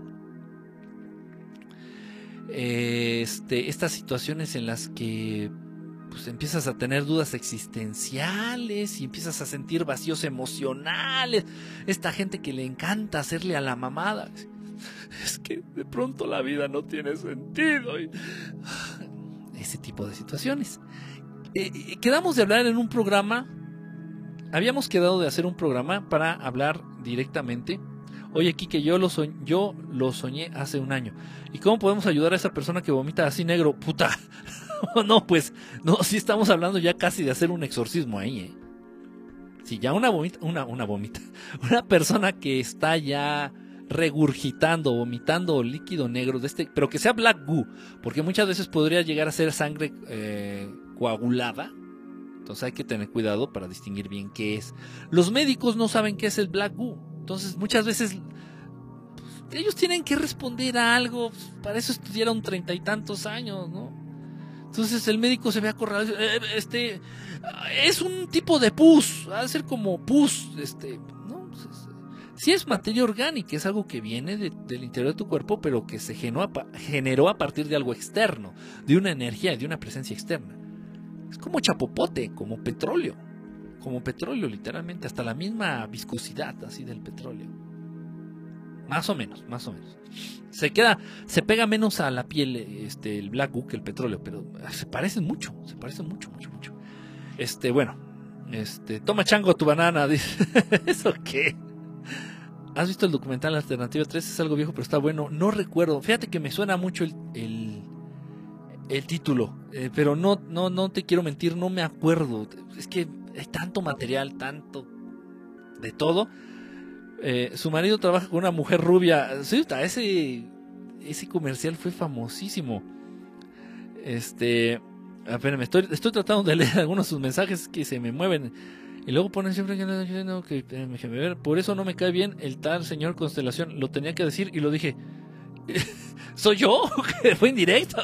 este, estas situaciones en las que pues empiezas a tener dudas existenciales y empiezas a sentir vacíos emocionales. Esta gente que le encanta hacerle a la mamada. Es que de pronto la vida no tiene sentido. Ese tipo de situaciones. Eh, eh, quedamos de hablar en un programa. Habíamos quedado de hacer un programa para hablar directamente. Oye, Kike, yo lo, yo lo soñé hace un año. ¿Y cómo podemos ayudar a esa persona que vomita así negro? Puta. no, pues, no, sí estamos hablando ya casi de hacer un exorcismo ahí, ¿eh? Si ya una vomita, una, una vomita, una persona que está ya regurgitando, vomitando líquido negro de este, pero que sea black goo, porque muchas veces podría llegar a ser sangre eh, coagulada. Entonces hay que tener cuidado para distinguir bien qué es. Los médicos no saben qué es el black goo. Entonces muchas veces pues, ellos tienen que responder a algo. Pues, para eso estudiaron treinta y tantos años, ¿no? Entonces el médico se ve acorralado. Eh, este es un tipo de pus, va a ser como pus, este, ¿no? Si es materia orgánica, es algo que viene del interior de tu cuerpo, pero que se generó a, generó a partir de algo externo, de una energía, de una presencia externa. Es como chapopote, como petróleo, como petróleo literalmente, hasta la misma viscosidad así del petróleo. Más o menos, más o menos. Se queda, se pega menos a la piel este, el black goo que el petróleo, pero se parecen mucho, se parecen mucho, mucho, mucho. Este, bueno, este, toma chango tu banana, dice. ¿Eso qué? ¿Has visto el documental Alternativa 3? Es algo viejo, pero está bueno. No recuerdo. Fíjate que me suena mucho el, el, título, eh, pero no, no, no te quiero mentir, no me acuerdo. Es que hay tanto material, tanto de todo eh, su marido trabaja con una mujer rubia. Sí, ese, ese comercial fue famosísimo. Este. Espérenme, estoy, estoy tratando de leer algunos de sus mensajes que se me mueven. Y luego ponen siempre que, no, que, ver. Por eso no me cae bien el tal señor Constelación. Lo tenía que decir y lo dije. ¿Soy yo? ¿Fue indirecto?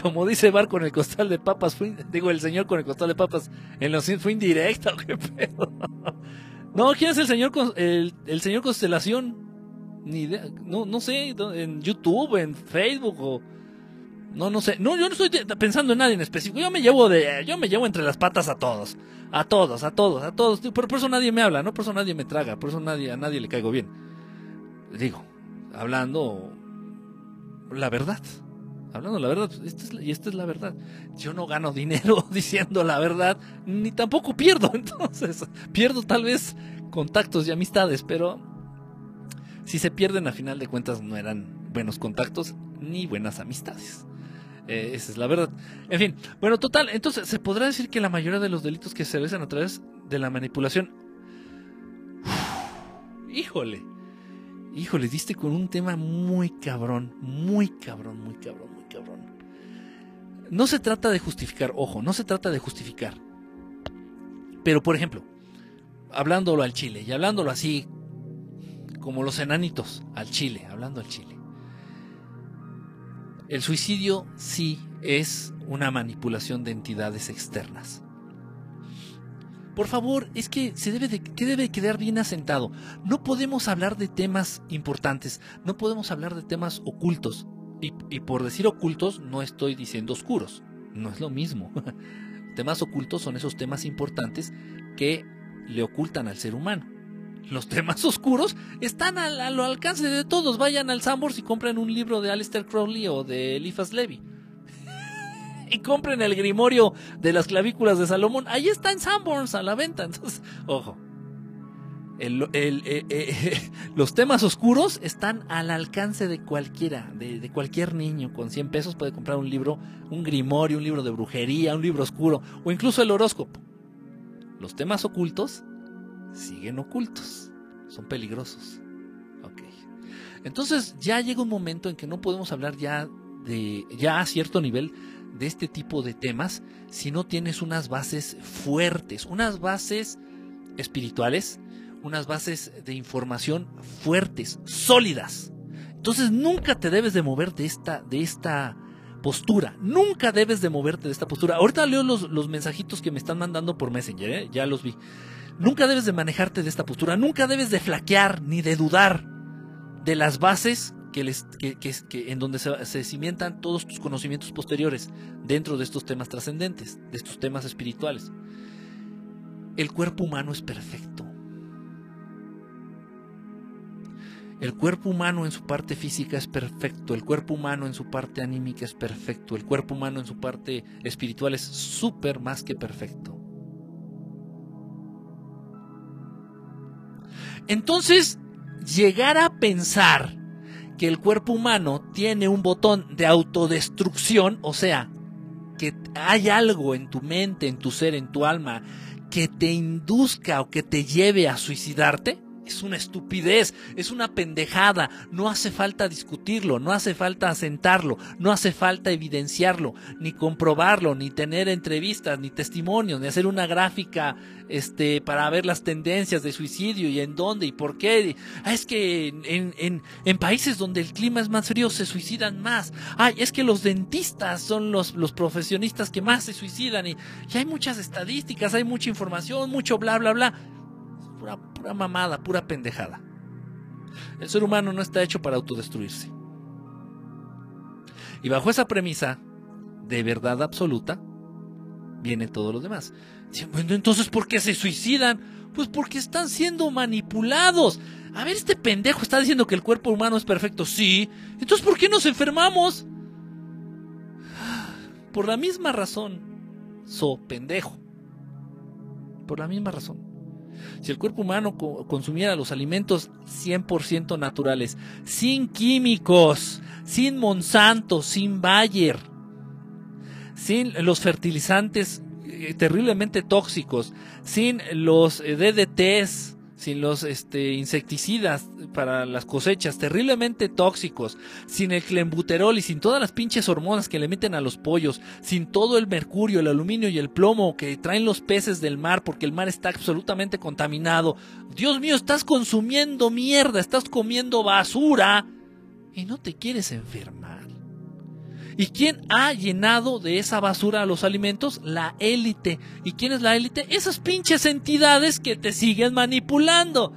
Como dice Bar con el costal de papas, digo el señor con el costal de papas, en los fue indirecta, qué pedo. No, ¿quién es el señor el, el señor Constelación? Ni idea, no, no sé, en YouTube, en Facebook o no, no sé. No, yo no estoy pensando en nadie en específico. Yo me llevo de, yo me llevo entre las patas a todos, a todos, a todos, a todos. Por, por eso nadie me habla, no por eso nadie me traga, por eso nadie, a nadie le caigo bien. Digo, hablando la verdad hablando la verdad, y esta es la verdad. Yo no gano dinero diciendo la verdad, ni tampoco pierdo. Entonces, pierdo tal vez contactos y amistades, pero si se pierden, a final de cuentas no eran buenos contactos ni buenas amistades. Eh, esa es la verdad. En fin, bueno, total, entonces se podrá decir que la mayoría de los delitos que se realizan a través de la manipulación. híjole, híjole, diste con un tema muy cabrón, muy cabrón, muy cabrón, cabrón. No se trata de justificar, ojo, no se trata de justificar. Pero, por ejemplo, hablándolo al chile y hablándolo así, como los enanitos, al chile, hablando al chile. El suicidio sí es una manipulación de entidades externas. Por favor, es que se debe de, que debe quedar bien asentado. No podemos hablar de temas importantes, no podemos hablar de temas ocultos. Y, por decir ocultos no estoy diciendo oscuros, no es lo mismo. temas ocultos son esos temas importantes que le ocultan al ser humano. Los temas oscuros están al, al alcance de todos. Vayan al Sambors y compren un libro de Alistair Crowley o de Eliphas Levy y compren el grimorio de las clavículas de Salomón. Ahí está en Sanborns a la venta. Entonces, ojo. Eh, eh, los temas oscuros están al alcance de cualquiera, de, cualquier niño. Con 100 pesos puede comprar un libro, un grimorio, un libro de brujería, un libro oscuro o incluso el horóscopo. Los temas ocultos siguen ocultos, son peligrosos. Ok. Entonces ya llega un momento en que no podemos hablar ya de, ya a cierto nivel, de este tipo de temas si no tienes unas bases fuertes, unas bases espirituales, unas bases de información fuertes, sólidas. Entonces nunca te debes de mover de esta, de esta postura. Nunca debes de moverte de esta postura. Ahorita leo los, los mensajitos que me están mandando por Messenger, ¿eh? ya los vi. Nunca debes de manejarte de esta postura. Nunca debes de flaquear ni de dudar de las bases que les, que, que, en donde se, se, cimientan todos tus conocimientos posteriores dentro de estos temas trascendentes, de estos temas espirituales. El cuerpo humano es perfecto. El cuerpo humano en su parte física es perfecto, el cuerpo humano en su parte anímica es perfecto, el cuerpo humano en su parte espiritual es súper más que perfecto. Entonces, llegar a pensar que el cuerpo humano tiene un botón de autodestrucción, o sea, que hay algo en tu mente, en tu ser, en tu alma, que te induzca o que te lleve a suicidarte, es una estupidez, es una pendejada, no hace falta discutirlo, no hace falta asentarlo, no hace falta evidenciarlo, ni comprobarlo, ni tener entrevistas, ni testimonios, ni hacer una gráfica este, para ver las tendencias de suicidio y en dónde y por qué. Ah, es que en, en, en, países donde el clima es más frío se suicidan más. Ay, es que los dentistas son los, los profesionistas que más se suicidan y, y hay muchas estadísticas, hay mucha información, mucho bla, bla, bla pura, mamada, pura pendejada. El ser humano no está hecho para autodestruirse. Y bajo esa premisa de verdad absoluta, viene todo lo demás. Bueno, entonces, ¿por qué se suicidan? Pues porque están siendo manipulados. A ver, este pendejo está diciendo que el cuerpo humano es perfecto. Sí. Entonces, ¿por qué nos enfermamos? Por la misma razón. So, pendejo. Por la misma razón. Si el cuerpo humano consumiera los alimentos 100% naturales, sin químicos, sin Monsanto, sin Bayer, sin los fertilizantes eh, terriblemente tóxicos, sin los eh, DDTs, sin los este, insecticidas para las cosechas terriblemente tóxicos, sin el clembuterol y sin todas las pinches hormonas que le meten a los pollos, sin todo el mercurio, el aluminio y el plomo que traen los peces del mar porque el mar está absolutamente contaminado. Dios mío, estás consumiendo mierda, estás comiendo basura y no te quieres enfermar. ¿Y quién ha llenado de esa basura a los alimentos? La élite. ¿Y quién es la élite? Esas pinches entidades que te siguen manipulando.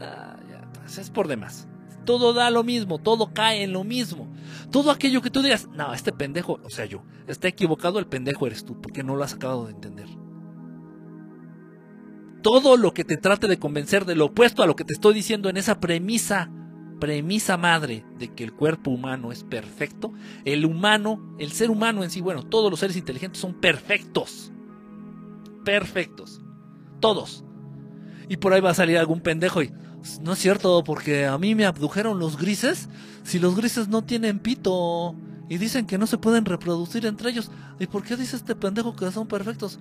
Ah, pues es por demás. Todo da lo mismo, todo cae en lo mismo. Todo aquello que tú digas, no, este pendejo, o sea yo, está equivocado, el pendejo eres tú, porque no lo has acabado de entender. Todo lo que te trate de convencer de lo opuesto a lo que te estoy diciendo en esa premisa premisa madre de que el cuerpo humano es perfecto, el humano, el ser humano en sí, bueno, todos los seres inteligentes son perfectos. Perfectos. Todos. Y por ahí va a salir algún pendejo y no es cierto porque a mí me abdujeron los grises si los grises no tienen pito y dicen que no se pueden reproducir entre ellos. ¿Y por qué dice este pendejo que son perfectos?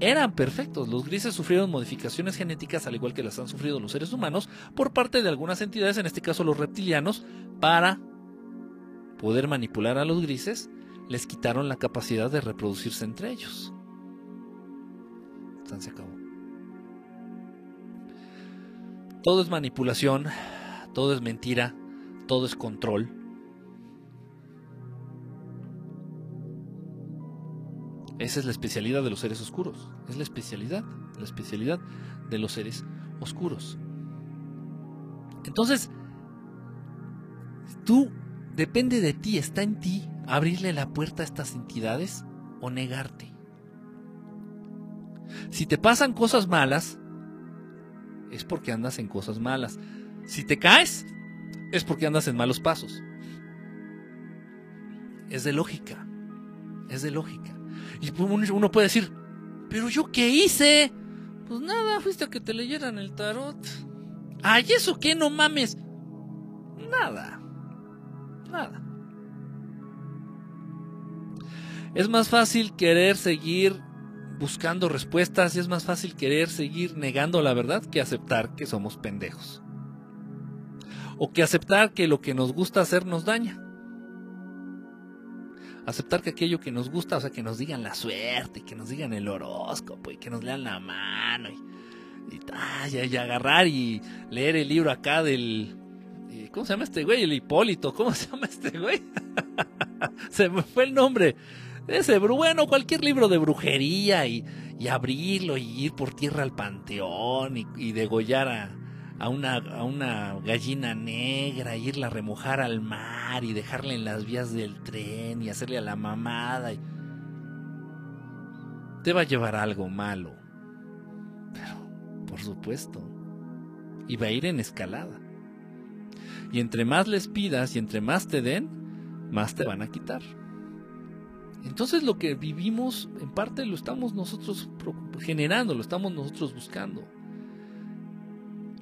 Eran perfectos. Los grises sufrieron modificaciones genéticas al igual que las han sufrido los seres humanos por parte de algunas entidades, en este caso los reptilianos, para poder manipular a los grises, les quitaron la capacidad de reproducirse entre ellos. se acabó. Todo es manipulación, todo es mentira, todo es control Esa es la especialidad de los seres oscuros. Es la especialidad, la especialidad de los seres oscuros. Entonces, tú, depende de ti, está en ti abrirle la puerta a estas entidades o negarte. Si te pasan cosas malas, es porque andas en cosas malas. Si te caes, es porque andas en malos pasos. Es de lógica. Es de lógica. Y uno puede decir, pero yo qué hice? Pues nada, fuiste a que te leyeran el tarot. Ay, ¿eso qué? No mames. Nada. Nada. Es más fácil querer seguir buscando respuestas y es más fácil querer seguir negando la verdad que aceptar que somos pendejos. O que aceptar que lo que nos gusta hacer nos daña aceptar que aquello que nos gusta, o sea, que nos digan la suerte, que nos digan el horóscopo y que nos lean la mano y, y, agarrar y leer el libro acá del... Eh, ¿Cómo se llama este güey? El Hipólito. ¿Cómo se llama este güey? Se me fue el nombre. Ese, bueno, cualquier libro de brujería y, abrirlo y ir por tierra al panteón y, degollar a, a, una, a una gallina negra, irla a remojar al mar y dejarla en las vías del tren y hacerle a la mamada. Te va a llevar algo malo. Pero, por supuesto, y va a ir en escalada. Y entre más les pidas y entre más te den, más te van a quitar. Entonces lo que vivimos en parte lo estamos nosotros generando, lo estamos nosotros buscando.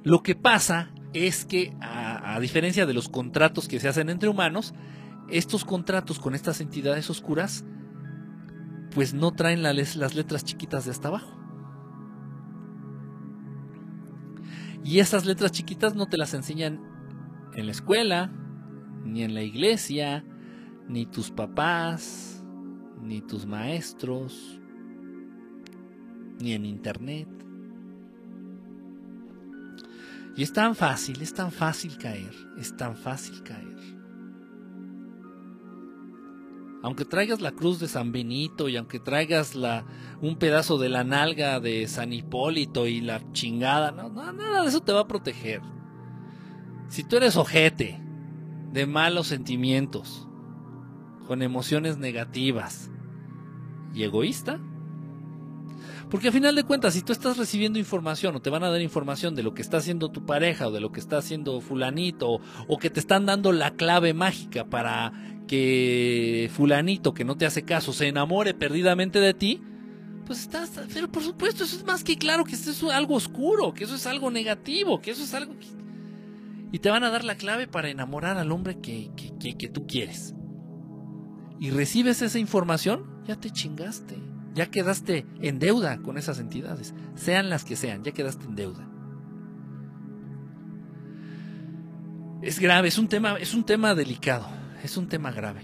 Lo que pasa es que a, diferencia de los contratos que se hacen entre humanos, estos contratos con estas entidades oscuras pues no traen las letras chiquitas de hasta abajo. Y esas letras chiquitas no te las enseñan en la escuela, ni en la iglesia, ni tus papás, ni tus maestros, ni en internet. Y es tan fácil, es tan fácil caer, es tan fácil caer. Aunque traigas la cruz de San Benito y aunque traigas un pedazo de la nalga de San Hipólito y la chingada, no, nada de eso te va a proteger. Si tú eres ojete, de malos sentimientos, con emociones negativas y egoísta. Porque a final de cuentas, si tú estás recibiendo información o te van a dar información de lo que está haciendo tu pareja o de lo que está haciendo fulanito o, que te están dando la clave mágica para que fulanito que no te hace caso se enamore perdidamente de ti, pues estás, pero por supuesto eso es más que claro que eso es algo oscuro, que eso es algo negativo, que eso es algo... Y te van a dar la clave para enamorar al hombre que, que, que tú quieres y recibes esa información, ya te chingaste. Ya quedaste en deuda con esas entidades, sean las que sean, ya quedaste en deuda. Es grave, es un tema, es un tema delicado, es un tema grave.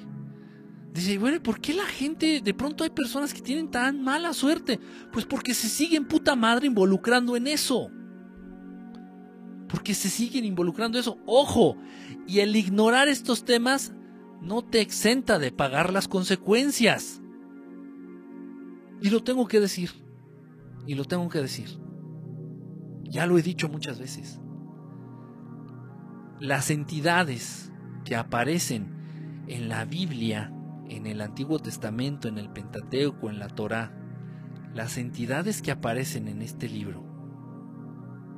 Dice, bueno, ¿por qué la gente, de pronto hay personas que tienen tan mala suerte? Pues porque se siguen puta madre involucrando en eso. Porque se siguen involucrando en eso. Ojo, y el ignorar estos temas no te exenta de pagar las consecuencias. Y lo tengo que decir. Y lo tengo que decir. Ya lo he dicho muchas veces. Las entidades que aparecen en la Biblia, en el Antiguo Testamento, en el Pentateuco, en la Torá, las entidades que aparecen en este libro,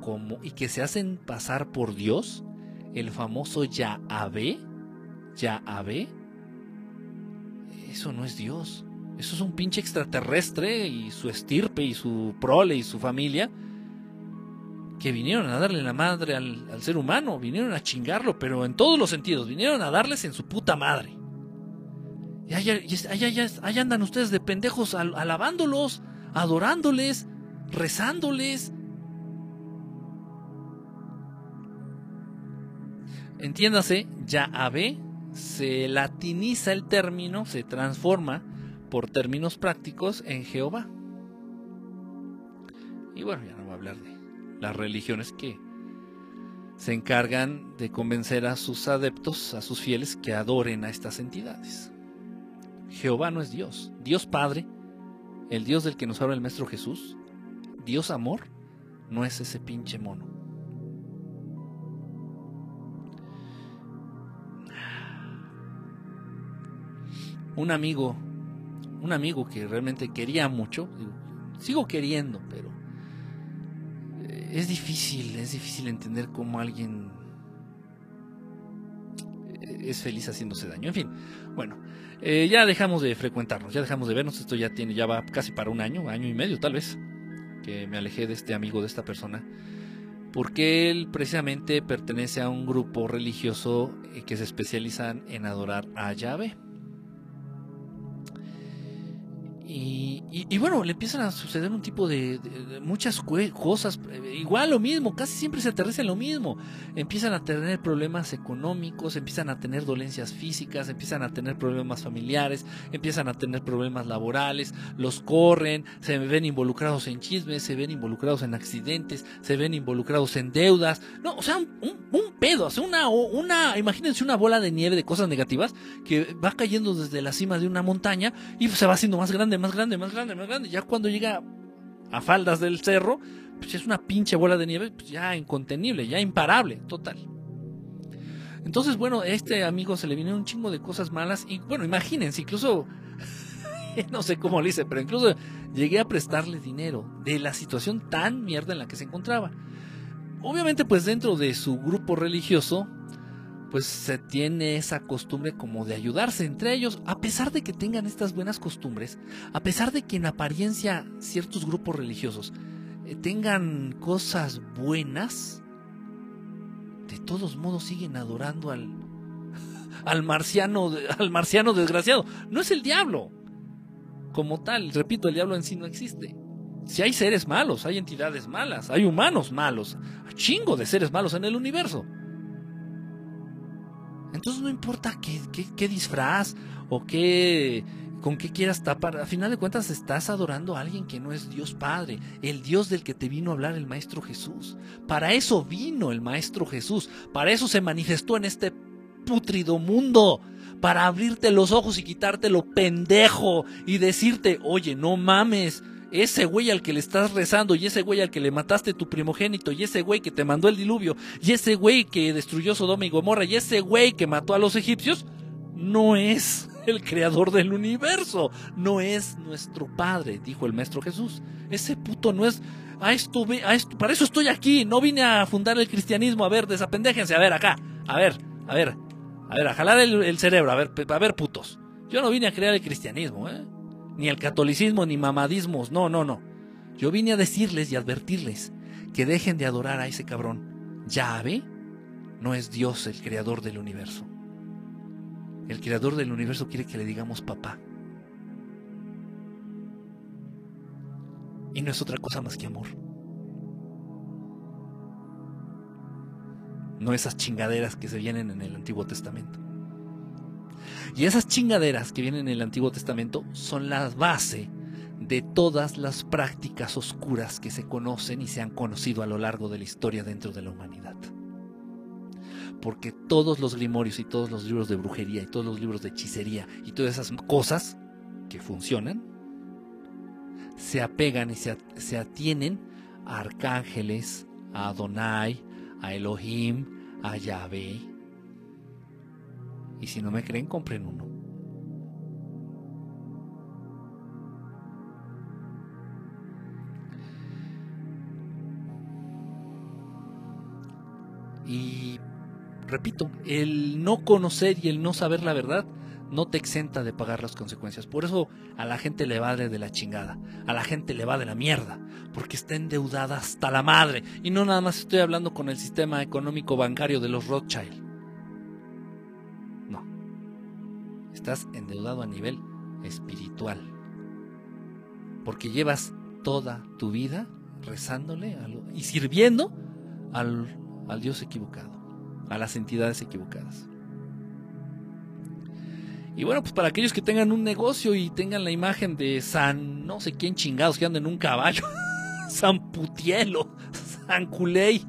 como y que se hacen pasar por Dios, el famoso Yahvé, Yahvé, eso no es Dios. Eso es un pinche extraterrestre y su estirpe y su prole y su familia que vinieron a darle la madre al, ser humano, vinieron a chingarlo, pero en todos los sentidos, vinieron a darles en su puta madre. Y allá, andan ustedes de pendejos alabándolos, adorándoles, rezándoles. Entiéndase, Yahvé se latiniza el término, se transforma por términos prácticos en Jehová. Y bueno, ya no voy a hablar de las religiones que se encargan de convencer a sus adeptos, a sus fieles, que adoren a estas entidades. Jehová no es Dios. Dios Padre, el Dios del que nos habla el Maestro Jesús, Dios Amor, no es ese pinche mono. un amigo, un amigo que realmente quería mucho, sigo queriendo, pero eh, es difícil, es difícil entender cómo alguien eh, es feliz haciéndose daño. En fin, bueno, eh, ya dejamos de frecuentarnos, ya dejamos de vernos. Esto ya tiene, ya va casi para un año, año y medio tal vez, que me alejé de este amigo, de esta persona, porque él precisamente pertenece a un grupo religioso que se especializan en adorar a Yahvé. Y, y, bueno, le empiezan a suceder un tipo de, muchas cosas, eh, igual lo mismo, casi siempre se aterriza en lo mismo. Empiezan a tener problemas económicos, empiezan a tener dolencias físicas, empiezan a tener problemas familiares, empiezan a tener problemas laborales, los corren, se ven involucrados en chismes, se ven involucrados en accidentes, se ven involucrados en deudas. No, o sea, un, un pedo, o sea, una, una, imagínense una bola de nieve de cosas negativas que va cayendo desde la cima de una montaña y se va haciendo más grande, más grande, más grande grande, más grande. Ya cuando llega a faldas del cerro, pues es una pinche bola de nieve, pues ya incontenible, ya imparable, total. Entonces, bueno, a este amigo se le vinieron un chingo de cosas malas y bueno, imagínense, incluso no sé cómo le hice, pero incluso llegué a prestarle dinero de la situación tan mierda en la que se encontraba. Obviamente, pues dentro de su grupo religioso, pues se tiene esa costumbre como de ayudarse entre ellos, a pesar de que tengan estas buenas costumbres, a pesar de que en apariencia ciertos grupos religiosos eh, tengan cosas buenas, de todos modos siguen adorando al, al marciano, al marciano desgraciado. No es el diablo como tal, repito, el diablo en sí no existe. Si hay seres malos, hay entidades malas, hay humanos malos, chingo de seres malos en el universo. Entonces no importa qué, disfraz o qué, con qué quieras tapar. A final de cuentas estás adorando a alguien que no es Dios Padre, el Dios del que te vino a hablar el Maestro Jesús. Para eso vino el Maestro Jesús. Para eso se manifestó en este putrido mundo. Para abrirte los ojos y quitarte lo pendejo y decirte, oye, no mames ese güey al que le estás rezando y ese güey al que le mataste tu primogénito y ese güey que te mandó el diluvio y ese güey que destruyó Sodoma y Gomorra y ese güey que mató a los egipcios, no es el creador del universo, no es nuestro padre, dijo el maestro Jesús. Ese puto no es... A esto, a para eso estoy aquí, no vine a fundar el cristianismo, a ver, desapendéjense, a ver, acá, a ver, a ver, a ver, a jalar el, el cerebro, a ver, a ver, putos. Yo no vine a crear el cristianismo, ¿eh? Ni el catolicismo, ni mamadismos, no, no, no. Yo vine a decirles y advertirles que dejen de adorar a ese cabrón. Yahvé no es Dios el creador del universo. El creador del universo quiere que le digamos papá. Y no es otra cosa más que amor. No esas chingaderas que se vienen en el Antiguo Testamento. Y esas chingaderas que vienen en el Antiguo Testamento son la base de todas las prácticas oscuras que se conocen y se han conocido a lo largo de la historia dentro de la humanidad. Porque todos los grimorios y todos los libros de brujería y todos los libros de hechicería y todas esas cosas que funcionan, se apegan y se, atienen a arcángeles, a Adonai, a Elohim, a Yahvé, y si no me creen, compren uno. Y repito, el no conocer y el no saber la verdad no te exenta de pagar las consecuencias. Por eso a la gente le va de la chingada, a la gente le va de la mierda, porque está endeudada hasta la madre. Y no nada más estoy hablando con el sistema económico bancario de los Rothschild. Estás endeudado a nivel espiritual. Porque llevas toda tu vida rezándole y sirviendo al, al Dios equivocado, a las entidades equivocadas. Y bueno, pues para aquellos que tengan un negocio y tengan la imagen de San no sé quién chingados que anda en un caballo, San Putielo, San Culey,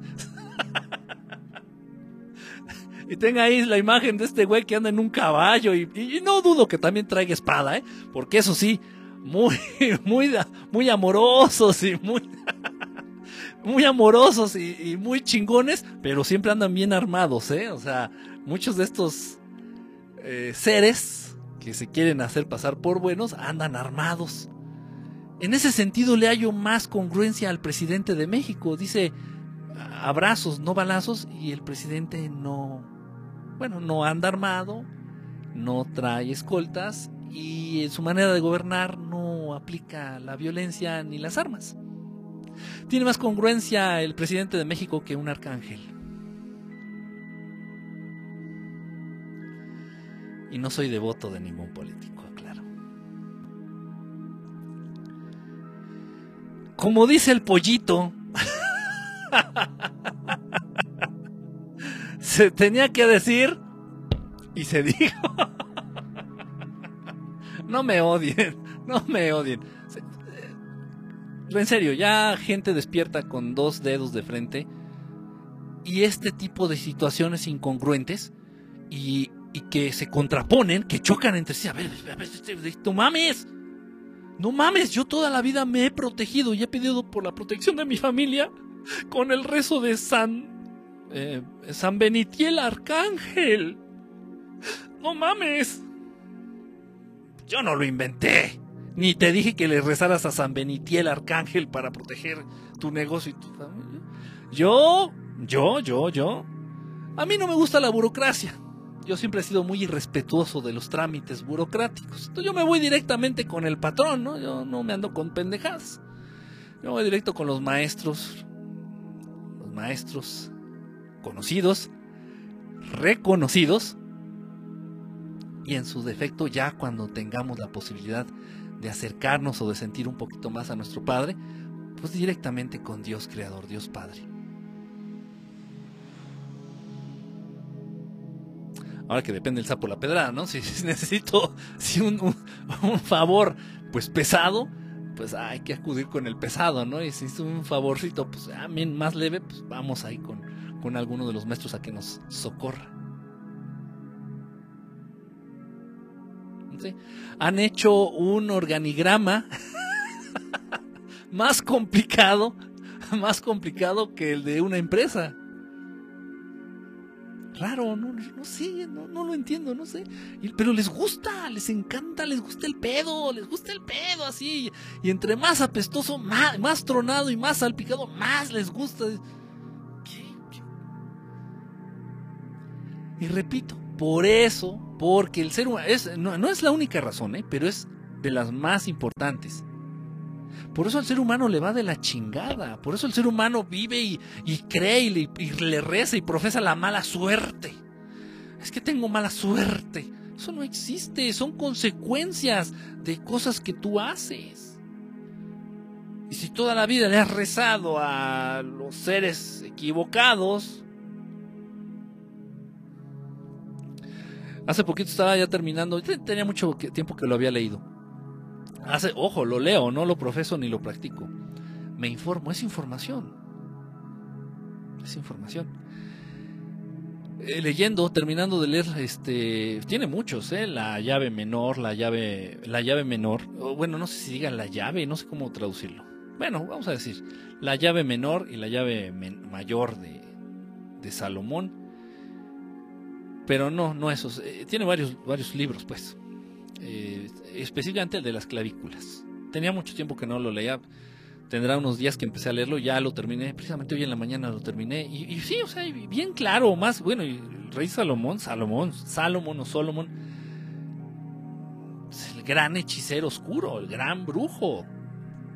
y tenga ahí la imagen de este güey que anda en un caballo y, no dudo que también traiga espada, ¿eh? Porque eso sí, muy, muy, muy amorosos y muy, muy amorosos y, muy chingones, pero siempre andan bien armados, ¿eh? O sea, muchos de estos eh, seres que se quieren hacer pasar por buenos andan armados. En ese sentido le hallo más congruencia al presidente de México. Dice abrazos, no balazos, y el presidente no, bueno, no anda armado, no trae escoltas y en su manera de gobernar no aplica la violencia ni las armas. Tiene más congruencia el presidente de México que un arcángel. Y no soy devoto de ningún político, claro. como dice el pollito, se tenía que decir y se dijo. no me odien, no me odien. En serio, ya gente despierta con dos dedos de frente y este tipo de situaciones incongruentes y, que se contraponen, que chocan entre sí. A ver, a ver, no mames. No mames, yo toda la vida me he protegido y he pedido por la protección de mi familia con el rezo de San eh, San Benitiel Arcángel. No mames. Yo no lo inventé. Ni te dije que le rezaras a San Benitiel Arcángel para proteger tu negocio y tu familia. Yo, yo, yo, yo. A mí no me gusta la burocracia. Yo siempre he sido muy irrespetuoso de los trámites burocráticos. Entonces yo me voy directamente con el patrón, ¿no? Yo no me ando con pendejadas. Yo voy directo con los maestros. Los maestros conocidos, reconocidos, y en su defecto ya cuando tengamos la posibilidad de acercarnos o de sentir un poquito más a nuestro Padre, pues directamente con Dios Creador, Dios Padre. Ahora que depende el sapo la pedrada, ¿no? Si, necesito si un, un, favor pues pesado, pues hay que acudir con el pesado, ¿no? Y si es un favorcito pues a mí más leve, pues vamos ahí con, con alguno de los maestros a que nos socorra. Han hecho un organigrama más complicado, más complicado que el de una empresa. Raro, no, no sé, no, no, lo entiendo, no sé. pero les gusta, les encanta, les gusta el pedo, les gusta el pedo así. Y entre más apestoso, más, más tronado y más salpicado, más les gusta. Y repito, por eso, porque el ser humano, no, es la única razón, ¿eh? pero es de las más importantes. Por eso al ser humano le va de la chingada. Por eso el ser humano vive y, cree y le, y le, reza y profesa la mala suerte. Es que tengo mala suerte. Eso no existe. Son consecuencias de cosas que tú haces. Y si toda la vida le has rezado a los seres equivocados, Hace poquito estaba ya terminando, tenía mucho tiempo que lo había leído. Hace, ojo, lo leo, no lo profeso ni lo practico. Me informo, es información. Es información. Eh, leyendo, terminando de leer, este, tiene muchos, ¿eh? La llave menor, la llave, la llave menor. Bueno, no sé si diga la llave, no sé cómo traducirlo. Bueno, vamos a decir, la llave menor y la llave mayor de, de Salomón pero no, no esos. Eh, tiene varios, varios libros, pues. Eh, específicamente el de las clavículas. Tenía mucho tiempo que no lo leía. Tendrá unos días que empecé a leerlo, ya lo terminé. Precisamente hoy en la mañana lo terminé. Y, sí, o sea, bien claro, más. Bueno, el rey Salomón, Salomón, Salomón o Solomón. Es el gran hechicero oscuro, el gran brujo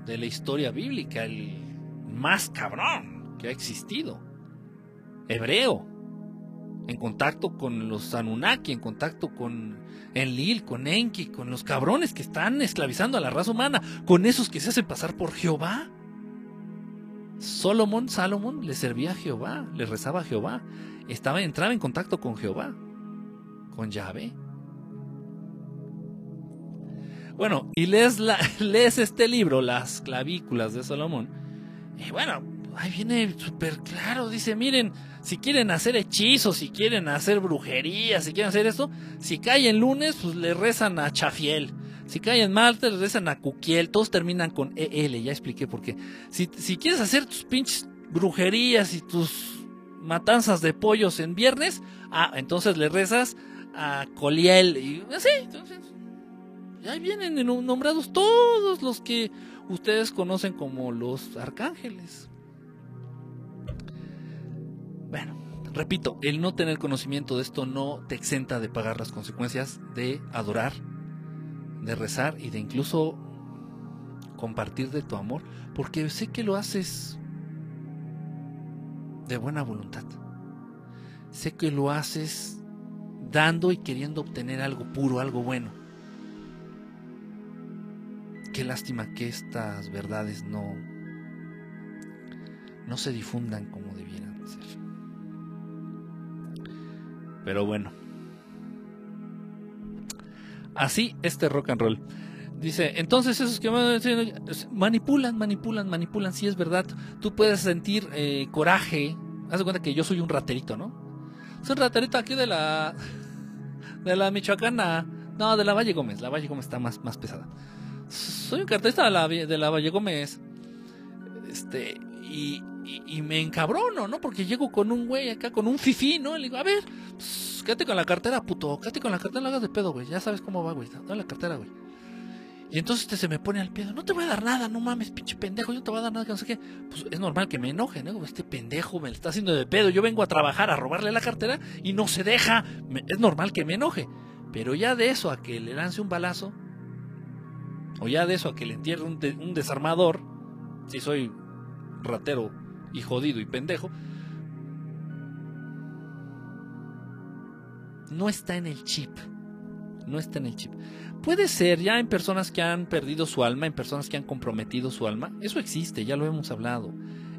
de la historia bíblica, el más cabrón que ha existido. Hebreo en contacto con los Anunnaki, en contacto con Enlil, con Enki, con los cabrones que están esclavizando a la raza humana, con esos que se hacen pasar por Jehová. Solomón, Salomón le servía a Jehová, le rezaba a Jehová, estaba entraba en contacto con Jehová, con Yahvé. Bueno, y lees, lees este libro, Las clavículas de Salomón, y bueno, ahí viene súper claro, dice, miren, si quieren hacer hechizos, si quieren hacer brujería, si quieren hacer esto, si cae en lunes, pues le rezan a Chafiel. Si cae en martes, le rezan a Cuquiel. Todos terminan con EL, ya expliqué por qué. Si, si quieres hacer tus pinches brujerías y tus matanzas de pollos en viernes, ah, entonces le rezas a Coliel. Y así, entonces. ahí vienen nombrados todos los que ustedes conocen como los arcángeles. Bueno, repito, el no tener conocimiento de esto no te exenta de pagar las consecuencias de adorar, de rezar y de incluso compartir de tu amor, porque sé que lo haces de buena voluntad. Sé que lo haces dando y queriendo obtener algo puro, algo bueno. Qué lástima que estas verdades no no se difundan como Pero bueno. Así este rock and roll. Dice, entonces esos que manipulan, manipulan, manipulan, sí es verdad. Tú puedes sentir eh, coraje. Haz de cuenta que yo soy un raterito, ¿no? Soy un raterito aquí de la de la Michoacana. No, de la Valle Gómez. La Valle Gómez está más, más pesada. Soy un la, de la Valle Gómez. Este, y, y, me encabrono, ¿no? Porque llego con un güey acá, con un fifí, ¿no? Le digo, a ver, quédate con la cartera, puto. Quédate con la cartera, no hagas de pedo, güey. Ya sabes cómo va, güey. Dale la cartera, güey. Y entonces este se me pone al pedo, no te voy a dar nada, no mames, pinche pendejo, yo no te voy a dar nada, que no sé qué. Pues es normal que me enoje, ¿no? Este pendejo me está haciendo de pedo, yo vengo a trabajar, a robarle la cartera y no se deja. es normal que me enoje. Pero ya de eso a que le lance un balazo, o ya de eso a que le entierre un desarmador, si soy ratero y jodido y pendejo, no está en el chip. No está en el chip. Puede ser ya en personas que han perdido su alma, en personas que han comprometido su alma. Eso existe, ya lo hemos hablado.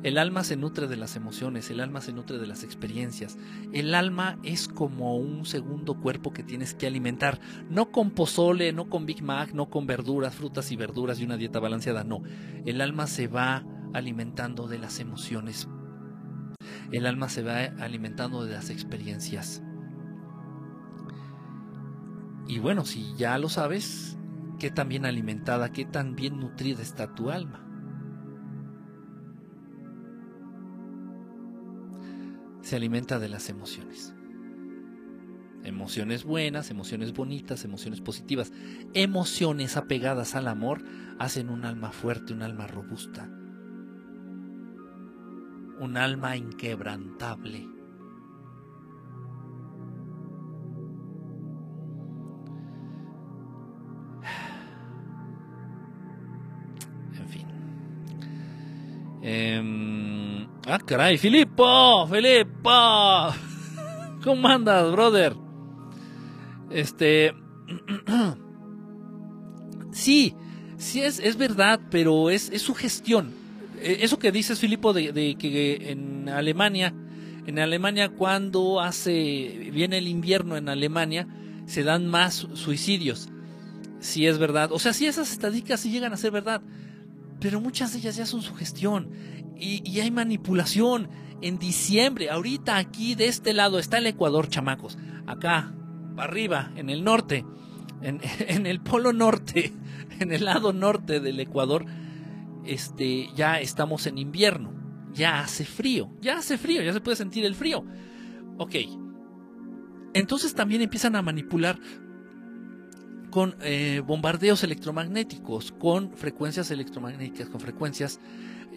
El alma se nutre de las emociones, el alma se nutre de las experiencias. El alma es como un segundo cuerpo que tienes que alimentar, no con pozole, no con Big Mac, no con verduras, frutas y verduras y una dieta balanceada, no. El alma se va alimentando de las emociones. El alma se va alimentando de las experiencias. Y bueno, si ya lo sabes, qué tan bien alimentada, qué tan bien nutrida está tu alma. Se alimenta de las emociones. Emociones buenas, emociones bonitas, emociones positivas. Emociones apegadas al amor hacen un alma fuerte, un alma robusta, un alma inquebrantable. En fin. Em, ah, caray, Filipo, Filipo. ¿Cómo andas, brother? Este... sí, sí es, es verdad, pero es, es su gestión eh, eso que dices, Filipo, de, que en Alemania, en Alemania cuando hace, viene el invierno en Alemania, se dan más suicidios. Si es verdad. O sea, si esas estadísticas sí llegan a ser verdad. Pero muchas de ellas ya son sugestión. Y, y hay manipulación. En diciembre, ahorita aquí de este lado está el Ecuador, chamacos. Acá, arriba, en el norte, en, en el polo norte, en el lado norte del Ecuador, este, ya estamos en invierno, ya hace frío, ya hace frío, ya se puede sentir el frío. Ok, entonces también empiezan a manipular con eh, bombardeos electromagnéticos, con frecuencias electromagnéticas, con frecuencias,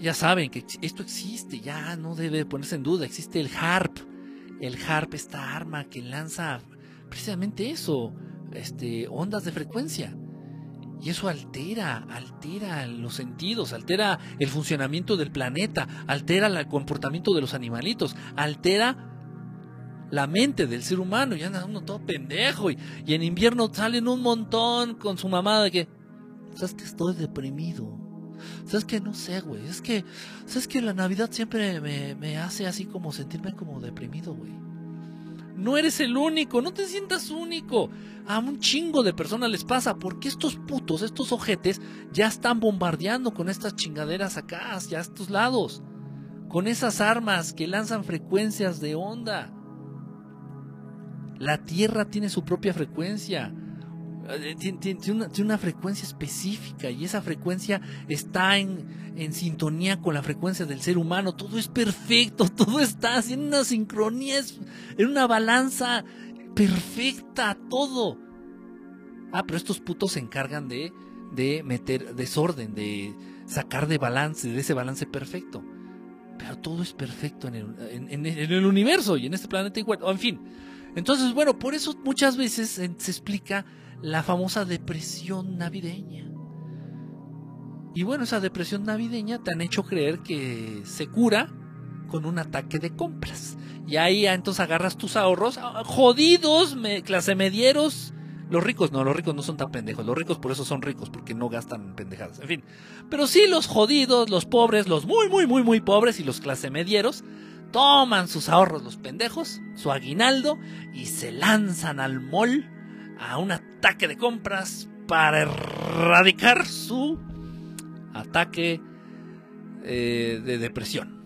ya saben que esto existe, ya no debe ponerse en duda, existe el HARP, el HARP, esta arma que lanza precisamente eso, este, ondas de frecuencia. Y eso altera, altera los sentidos, altera el funcionamiento del planeta, altera el comportamiento de los animalitos, altera la mente del ser humano. Y anda uno todo pendejo. Y, en invierno salen un montón con su mamá de que, ¿sabes que estoy deprimido? ¿Sabes que no sé, güey? Es que, ¿sabes que la Navidad siempre me, me hace así como sentirme como deprimido, güey? No eres el único, no te sientas único. A un chingo de personas les pasa porque estos putos, estos ojetes, ya están bombardeando con estas chingaderas acá, ya a estos lados. Con esas armas que lanzan frecuencias de onda. La Tierra tiene su propia frecuencia. Eh, tiene, una, frecuencia específica y esa frecuencia está en, sintonía con la frecuencia del ser humano. Todo es perfecto, todo está en una sincronía, en una balanza perfecta, todo. Ah, pero estos putos se encargan de, de meter desorden, de sacar de balance, de ese balance perfecto. Pero todo es perfecto en el, en el universo y en este planeta igual. en fin. Entonces, bueno, por eso muchas veces se explica la famosa depresión navideña. Y bueno, esa depresión navideña te han hecho creer que se cura con un ataque de compras. Y ahí entonces agarras tus ahorros, ah, jodidos, clase medieros, Los ricos no, los ricos no son tan pendejos. Los ricos por eso son ricos, porque no gastan pendejadas. En fin. Pero sí los jodidos, los pobres, los muy, muy, muy, muy pobres y los clase medieros toman sus ahorros los pendejos, su aguinaldo, y se lanzan al mall a un ataque de compras para erradicar su ataque eh, de depresión.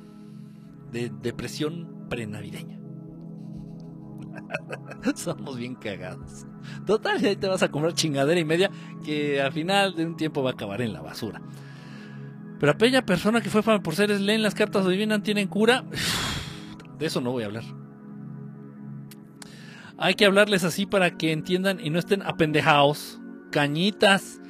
De depresión prenavideña. Somos bien cagados. Total, ahí te vas a comprar chingadera y media que al final de un tiempo va a acabar en la basura. Pero aquella persona que fue por seres leen las cartas adivinan, tienen cura. De eso no voy a hablar. Hay que hablarles así para que entiendan y no estén apendejados. Cañitas.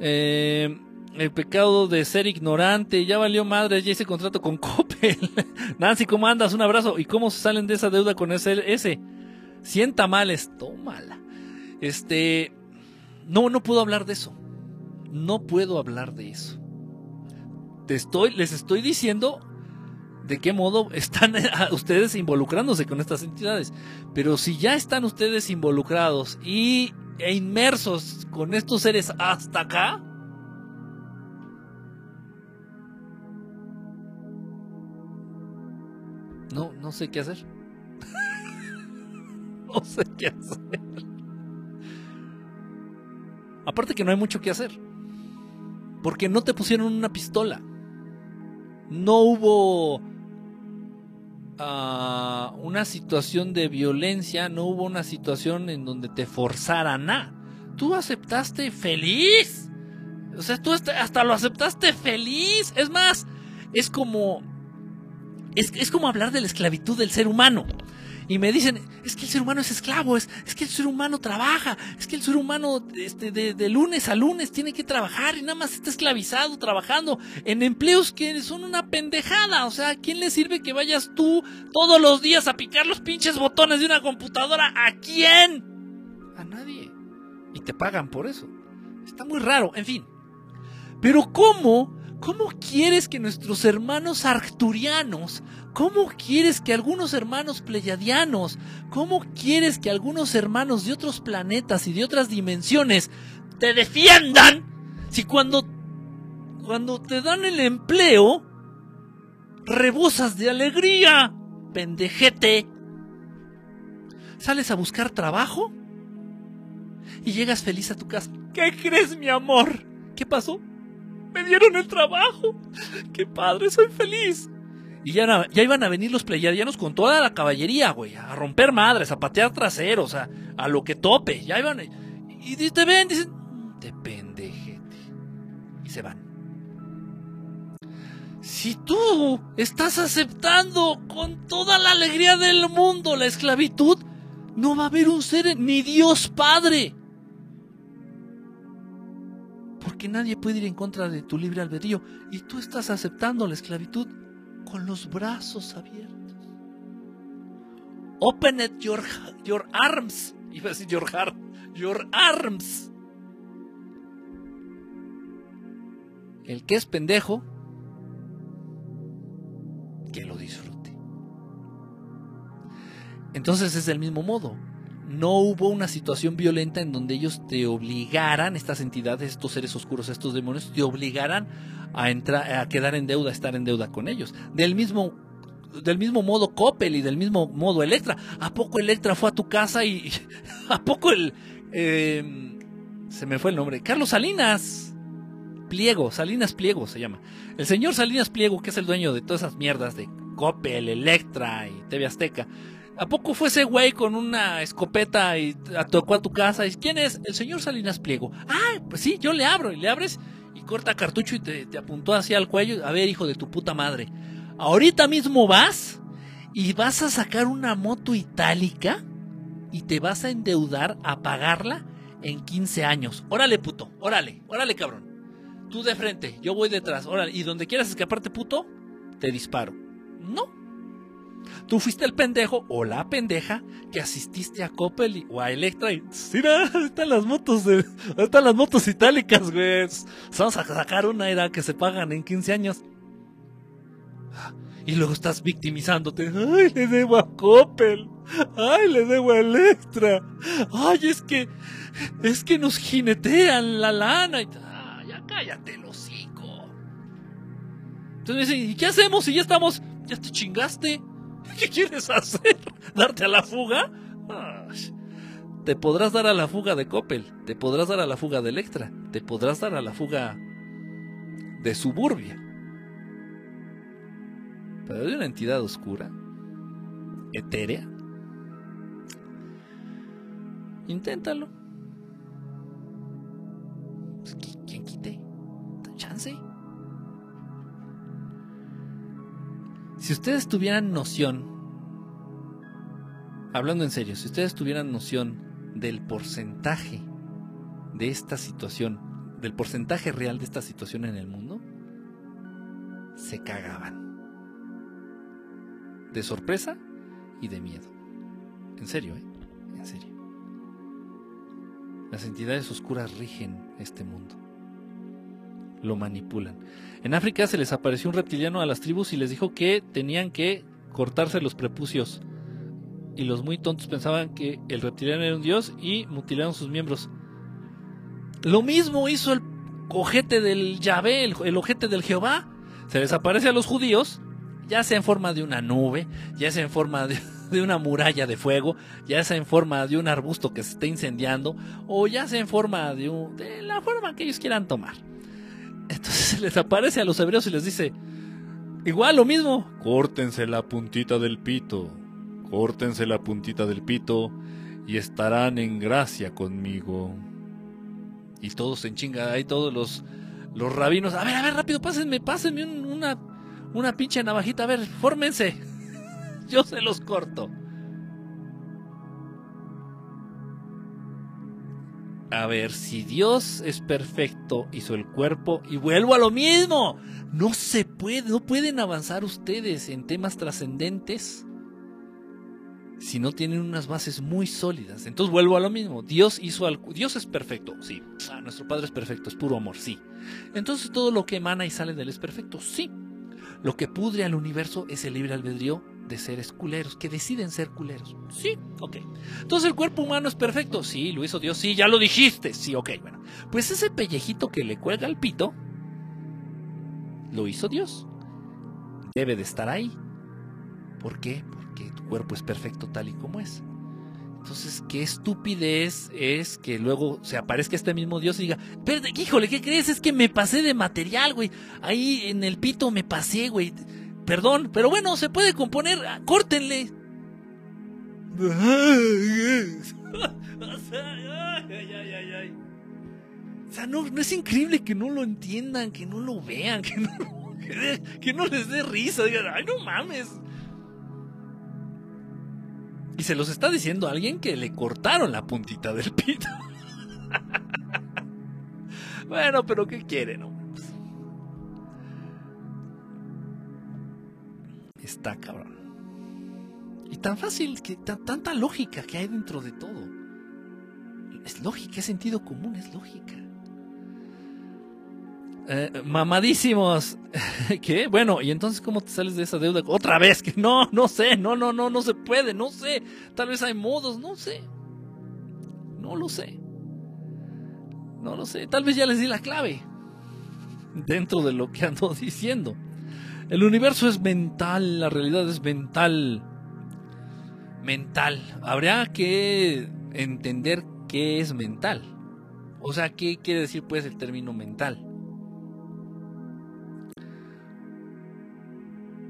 Eh, el pecado de ser ignorante. Ya valió madre, ya hice contrato con Coppel. Nancy, ¿cómo andas? Un abrazo. ¿Y cómo se salen de esa deuda con ese? ese? Sienta males. Tómala. Este. No, no puedo hablar de eso. No puedo hablar de eso. Te estoy, les estoy diciendo de qué modo están ustedes involucrándose con estas entidades. Pero si ya están ustedes involucrados y, e inmersos con estos seres hasta acá, no, no sé qué hacer. no sé qué hacer. Aparte que no hay mucho que hacer. Porque no te pusieron una pistola. No hubo una situación de violencia, no hubo una situación en donde te forzaran a. Tú aceptaste feliz. O sea, tú hasta, lo aceptaste feliz. Es más, es como. Es, es como hablar de la esclavitud del ser humano y me dicen, es que el ser humano es esclavo, es, es que el ser humano trabaja, es que el ser humano este, de, de, lunes a lunes tiene que trabajar y nada más está esclavizado trabajando en empleos que son una pendejada. O sea, ¿a quién le sirve que vayas tú todos los días a picar los pinches botones de una computadora? ¿A quién? A nadie. Y te pagan por eso. Está muy raro, en fin. Pero ¿cómo? ¿Cómo quieres que nuestros hermanos arcturianos ¿Cómo quieres que algunos hermanos pleyadianos, cómo quieres que algunos hermanos de otros planetas y de otras dimensiones te defiendan si cuando cuando te dan el empleo rebosas de alegría, pendejete? Sales a buscar trabajo y llegas feliz a tu casa. ¿Qué crees, mi amor? ¿Qué pasó? Me dieron el trabajo. ¡Qué padre! Soy feliz. Y ya, ya iban a venir los pleyadianos con toda la caballería, güey, a romper madres, a patear traseros, a, a lo que tope. Ya iban. Y te ven, dicen, te pendejete. Y se van. Si tú estás aceptando con toda la alegría del mundo la esclavitud, no va a haber un ser ni Dios Padre. Porque nadie puede ir en contra de tu libre albedrío. Y tú estás aceptando la esclavitud con los brazos abiertos. Open it your, your arms. Iba a decir your heart. Your arms. El que es pendejo, que lo disfrute. Entonces es del mismo modo. No hubo una situación violenta en donde ellos te obligaran, estas entidades, estos seres oscuros, estos demonios, te obligaran a, entrar, a quedar en deuda, a estar en deuda con ellos. Del mismo, del mismo modo Coppel y del mismo modo Electra. ¿A poco Electra fue a tu casa y... ¿A poco el... Em, se me fue el nombre. Carlos Salinas. Pliego, Salinas Pliego se llama. El señor Salinas Pliego, que es el dueño de todas esas mierdas de Coppel, Electra y TV Azteca. ¿A poco fue ese güey con una escopeta y tocó a tu casa? ¿Y quién es? El señor Salinas Pliego. Ah, pues sí, yo le abro y le abres corta cartucho y te, apuntó hacia el cuello. A ver, hijo de tu puta madre. Ahorita mismo vas y vas a sacar una moto itálica y te vas a endeudar a pagarla en 15 años. Órale, puto. Órale, órale, cabrón. Tú de frente, yo voy detrás. Órale, y donde quieras escaparte, puto, te disparo. No, Tú fuiste el pendejo o la pendeja que asististe a Coppel o a Electra y mira, están las motos están las motos itálicas, güey. Vamos a sacar una era que se pagan en 15 años. Y luego estás victimizándote. Ay, le debo a Coppel. Ay, le debo a Electra. Ay, es que. Es que nos jinetean la lana. Ah, ya cállate el hocico. Entonces me dicen, ¿y qué hacemos si ya estamos. Ya te chingaste? ¿Qué quieres hacer? ¿Darte a la fuga? te podrás dar a la fuga de Coppel, te podrás dar a la fuga de Electra, te podrás dar a la fuga de Suburbia. Pero de una entidad oscura, etérea, inténtalo. Pues, ¿Quién quite? Chance. Si ustedes tuvieran noción, hablando en serio, si ustedes tuvieran noción del porcentaje de esta situación, del porcentaje real de esta situación en el mundo, se cagaban. De sorpresa y de miedo. En serio, ¿eh? En serio. Las entidades oscuras rigen este mundo. Lo manipulan. En África se les apareció un reptiliano a las tribus y les dijo que tenían que cortarse los prepucios y los muy tontos pensaban que el reptiliano era un dios y mutilaron sus miembros. Lo mismo hizo el ojete del Yahvé, el, ojete del Jehová. Se desaparece a los judíos, ya sea en forma de una nube, ya sea en forma de, una muralla de fuego, ya sea en forma de un arbusto que se está incendiando, o ya sea en forma de, de la forma que ellos quieran tomar. Entonces se les aparece a los hebreos y les dice, igual lo mismo, córtense la puntita del pito córtense la puntita del pito y estarán en gracia conmigo. Y todos en chinga, ahí todos los, los rabinos, a ver, a ver, rápido, pásenme, pásenme una, una pinche navajita, a ver, fórmense. Yo se los corto. A ver, si Dios es perfecto, hizo el cuerpo y vuelvo a lo mismo. No se puede, no pueden avanzar ustedes en temas trascendentes si no tienen unas bases muy sólidas. Entonces vuelvo a lo mismo. Dios hizo algo. Dios es perfecto, sí. Ah, nuestro Padre es perfecto, es puro amor, sí. Entonces todo lo que emana y sale de él es perfecto, sí. Lo que pudre al universo es el libre albedrío de seres culeros, que deciden ser culeros. Sí, ok. Entonces el cuerpo humano es perfecto, sí, lo hizo Dios, sí, ya lo dijiste, sí, ok, bueno. Pues ese pellejito que le cuelga al pito, lo hizo Dios. Debe de estar ahí. ¿Por qué? cuerpo es perfecto tal y como es. Entonces, qué estupidez es que luego se aparezca este mismo Dios y diga, pero híjole, ¿qué crees? Es que me pasé de material, güey. Ahí en el pito me pasé, güey. Perdón, pero bueno, se puede componer, ah, córtenle. o sea, no, no, es increíble que no lo entiendan, que no lo vean, que no, les dé risa. Digan, ay, no mames. Y se los está diciendo alguien que le cortaron la puntita del pito. bueno, pero ¿qué quieren? No? Está cabrón. Y tan fácil, que tanta lógica que hay dentro de todo. Es lógica, es sentido común, es lógica. Eh, mamadísimos. ¿Qué? Bueno, y entonces ¿cómo te sales de esa deuda? Otra vez, que no, no sé, no, no, no, no se puede, no sé. Tal vez hay modos, no sé. No lo sé. No lo sé. Tal vez ya les di la clave. Dentro de lo que ando diciendo. El universo es mental, la realidad es mental. Mental. Habría que entender qué es mental. O sea, ¿qué quiere decir pues el término mental?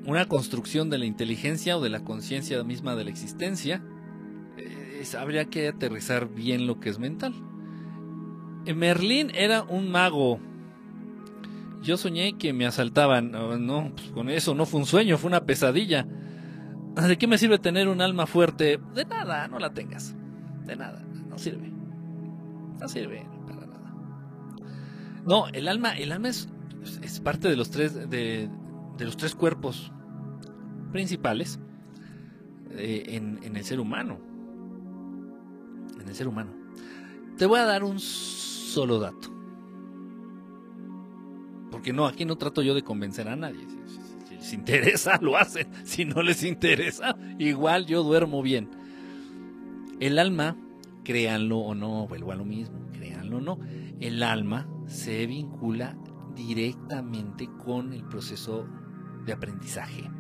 una construcción de la inteligencia o de la conciencia misma de la existencia, eh, habría que aterrizar bien lo que es mental. Eh, Merlín era un mago. Yo soñé que me asaltaban. no, pues con eso no fue un sueño, fue una pesadilla. ¿De qué me sirve tener un alma fuerte? De nada, no la tengas. De nada, no sirve. No sirve para nada. No, el alma, el alma es, parte de los tres, de, de los tres cuerpos principales eh, en, el ser humano. En el ser humano. Te voy a dar un solo dato. Porque no, aquí no trato yo de convencer a nadie. Si, les interesa, lo hacen. Si no les interesa, igual yo duermo bien. El alma, créanlo o no, vuelvo a lo mismo, créanlo o no, el alma se vincula directamente con el proceso de aprendizaje.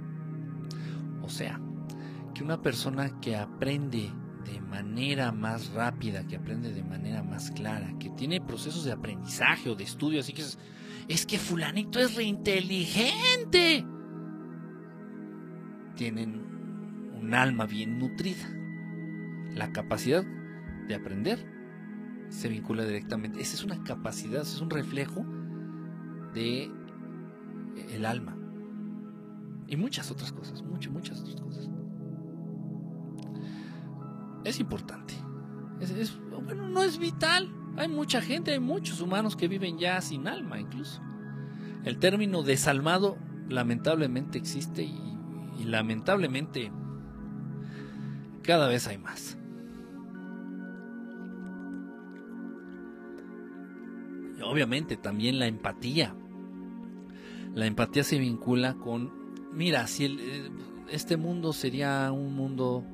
O sea, que una persona que aprende de manera más rápida, que aprende de manera más clara, que tiene procesos de aprendizaje o de estudio, así que es, es que fulanito es reinteligente. Tienen un alma bien nutrida. La capacidad de aprender se vincula directamente. Esa es una capacidad, es un reflejo de el alma. Y muchas otras cosas, muchas, muchas otras cosas. Es importante. Es, bueno, no es vital. Hay mucha gente, hay muchos humanos que viven ya sin alma incluso. El término desalmado lamentablemente existe y, y lamentablemente cada vez hay más. Obviamente también la empatía. La empatía se vincula con, mira, si eh, este mundo sería un mundo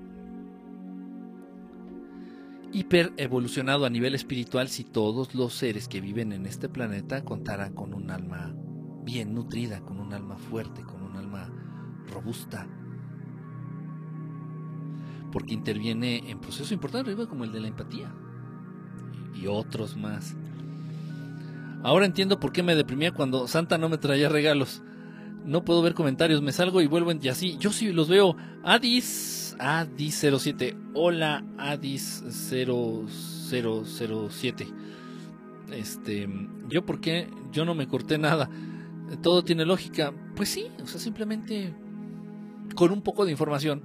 hiper evolucionado a nivel espiritual si todos los seres que viven en este planeta contaran con un alma bien nutrida, con un alma fuerte, con un alma robusta. Porque interviene en procesos importantes como el de la empatía y otros más. Ahora entiendo por qué me deprimía cuando Santa no me traía regalos. No puedo ver comentarios, me salgo y vuelvo y así. Yo sí los veo. Adis, Adis07. Hola, Adis0007. Este, yo por qué yo no me corté nada. Todo tiene lógica. Pues sí, o sea, simplemente con un poco de información,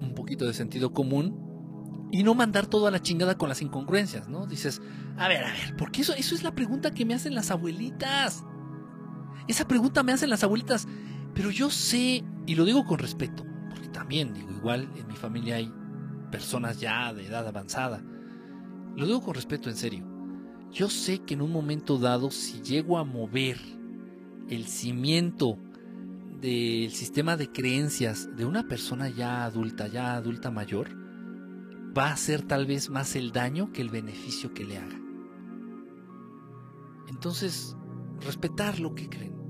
un poquito de sentido común, y no mandar todo a la chingada con las incongruencias, ¿no? Dices, a ver, a ver, porque eso, eso es la pregunta que me hacen las abuelitas. Esa pregunta me hacen las abuelitas, pero yo sé, y lo digo con respeto, porque también digo, igual en mi familia hay personas ya de edad avanzada. Lo digo con respeto, en serio. Yo sé que en un momento dado, si llego a mover el cimiento del sistema de creencias de una persona ya adulta, ya adulta mayor, va a ser tal vez más el daño que el beneficio que le haga. Entonces, respetar lo que creen.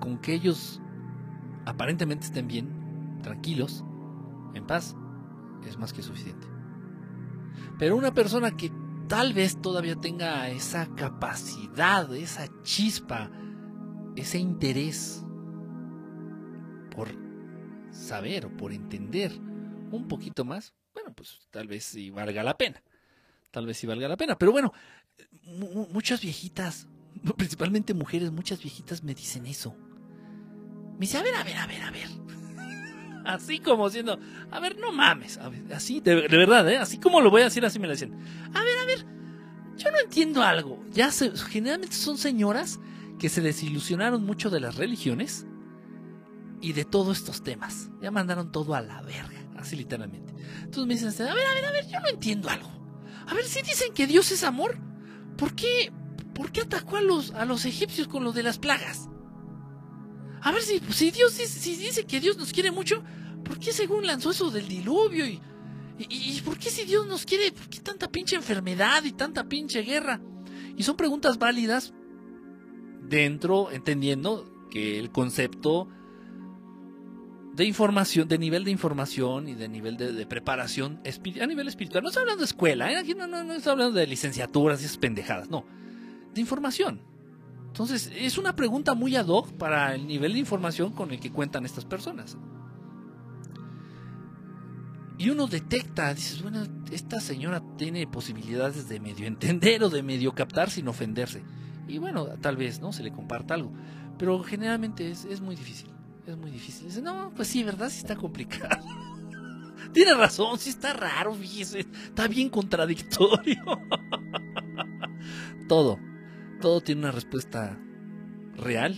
Con que ellos aparentemente estén bien, tranquilos, en paz, es más que suficiente. Pero una persona que tal vez todavía tenga esa capacidad, esa chispa, ese interés por saber o por entender un poquito más, bueno, pues tal vez sí valga la pena. Tal vez sí valga la pena. Pero bueno, muchas viejitas, principalmente mujeres, muchas viejitas me dicen eso. Me dice, a ver, a ver, a ver, a ver. Así como siendo, a ver, no mames. así, de, verdad, ¿eh? Así como lo voy a decir, así me lo dicen. A ver, a ver, yo no entiendo algo. Ya generalmente son señoras que se desilusionaron mucho de las religiones y de todos estos temas. Ya mandaron todo a la verga, así literalmente. Entonces me dicen, a ver, a ver, a ver, yo no entiendo algo. A ver, si dicen que Dios es amor, ¿por qué, por qué atacó a los, a los egipcios con lo de las plagas? A ver, si, si Dios dice, si dice que Dios nos quiere mucho, ¿por qué según lanzó eso del diluvio? Y, y, por qué si Dios nos quiere, por qué tanta pinche enfermedad y tanta pinche guerra? Y son preguntas válidas dentro, entendiendo que el concepto de información, de nivel de información y de nivel de, preparación a nivel espiritual. No estoy hablando de escuela, ¿eh? aquí no, no, no estoy hablando de licenciaturas y esas pendejadas, no. De información. Entonces, es una pregunta muy ad hoc para el nivel de información con el que cuentan estas personas. Y uno detecta, dices, bueno, esta señora tiene posibilidades de medio entender o de medio captar sin ofenderse. Y bueno, tal vez, ¿no? Se le comparta algo. Pero generalmente es, es muy difícil es muy difícil. Dice, no, pues sí, ¿verdad? Sí está complicado. Tiene razón, sí está raro, fíjese. Está bien contradictorio. todo, todo tiene una respuesta real,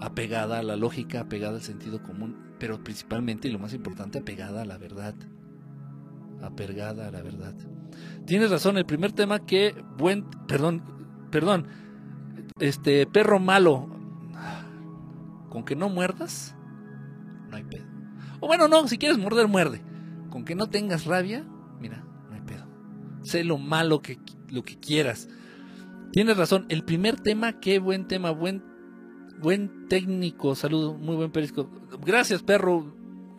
apegada a la lógica, apegada al sentido común, pero principalmente y lo más importante, apegada a la verdad. Apegada a la verdad. Tienes razón, el primer tema que buen, perdón, perdón, este perro malo con que no muerdas, no hay pedo. O bueno, no, si quieres morder, muerde. Con que no tengas rabia, mira, no hay pedo. Sé lo malo que, lo que quieras. Tienes razón, el primer tema, qué buen tema, buen, buen técnico, saludo, muy buen perisco. Gracias, perro,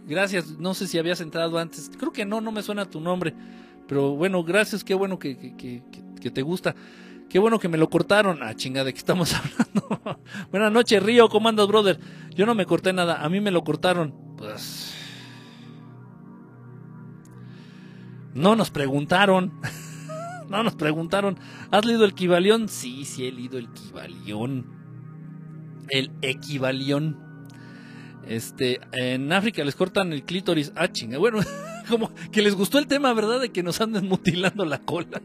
gracias, no sé si habías entrado antes, creo que no, no me suena tu nombre, pero bueno, gracias, qué bueno que, que, que te gusta. Qué bueno que me lo cortaron. Ah, chinga, ¿de qué estamos hablando? Buenas noches, Río. ¿Cómo andas, brother? Yo no me corté nada. A mí me lo cortaron. Pues. No nos preguntaron. no nos preguntaron. ¿Has leído el Kibalión? Sí, sí, he leído el Kibalión. El equivalión. Este, en África les cortan el clítoris. Ah, chinga. Bueno, como que les gustó el tema, ¿verdad? De que nos anden mutilando la cola.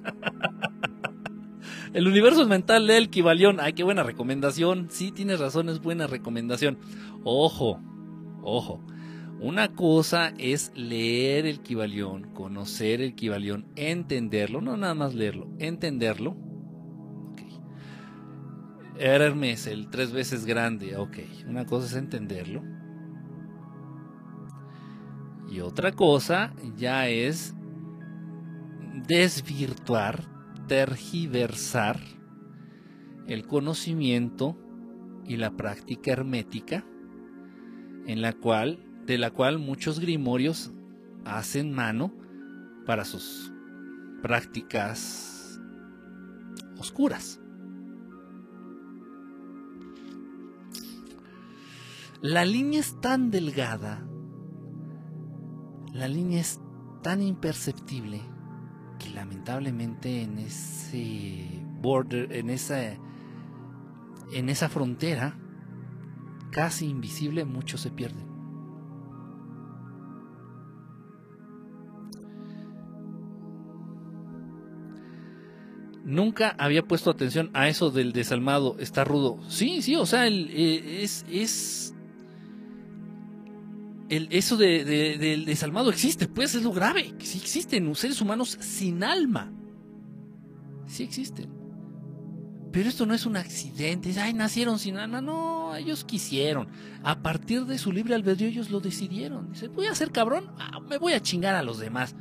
El universo es mental, lee el Kibalión. Ay, qué buena recomendación. Sí, tienes razón, es buena recomendación. Ojo, ojo. Una cosa es leer el Kibalión, conocer el Kibalión, entenderlo, no nada más leerlo, entenderlo. Okay. Hermes, el tres veces grande, ok. Una cosa es entenderlo. Y otra cosa ya es desvirtuar tergiversar el conocimiento y la práctica hermética en la cual de la cual muchos grimorios hacen mano para sus prácticas oscuras. La línea es tan delgada, la línea es tan imperceptible que lamentablemente en ese border, en esa, en esa frontera casi invisible, muchos se pierden. Nunca había puesto atención a eso del desalmado, está rudo. Sí, sí, o sea, eh, es, es el, eso de, del desalmado existe, pues es lo grave. Sí existen seres humanos sin alma. Sí existen. Pero esto no es un accidente. Ay, nacieron sin alma. No, ellos quisieron. A partir de su libre albedrío, ellos lo decidieron. Dice, voy a ser cabrón. Ah, me voy a chingar a los demás.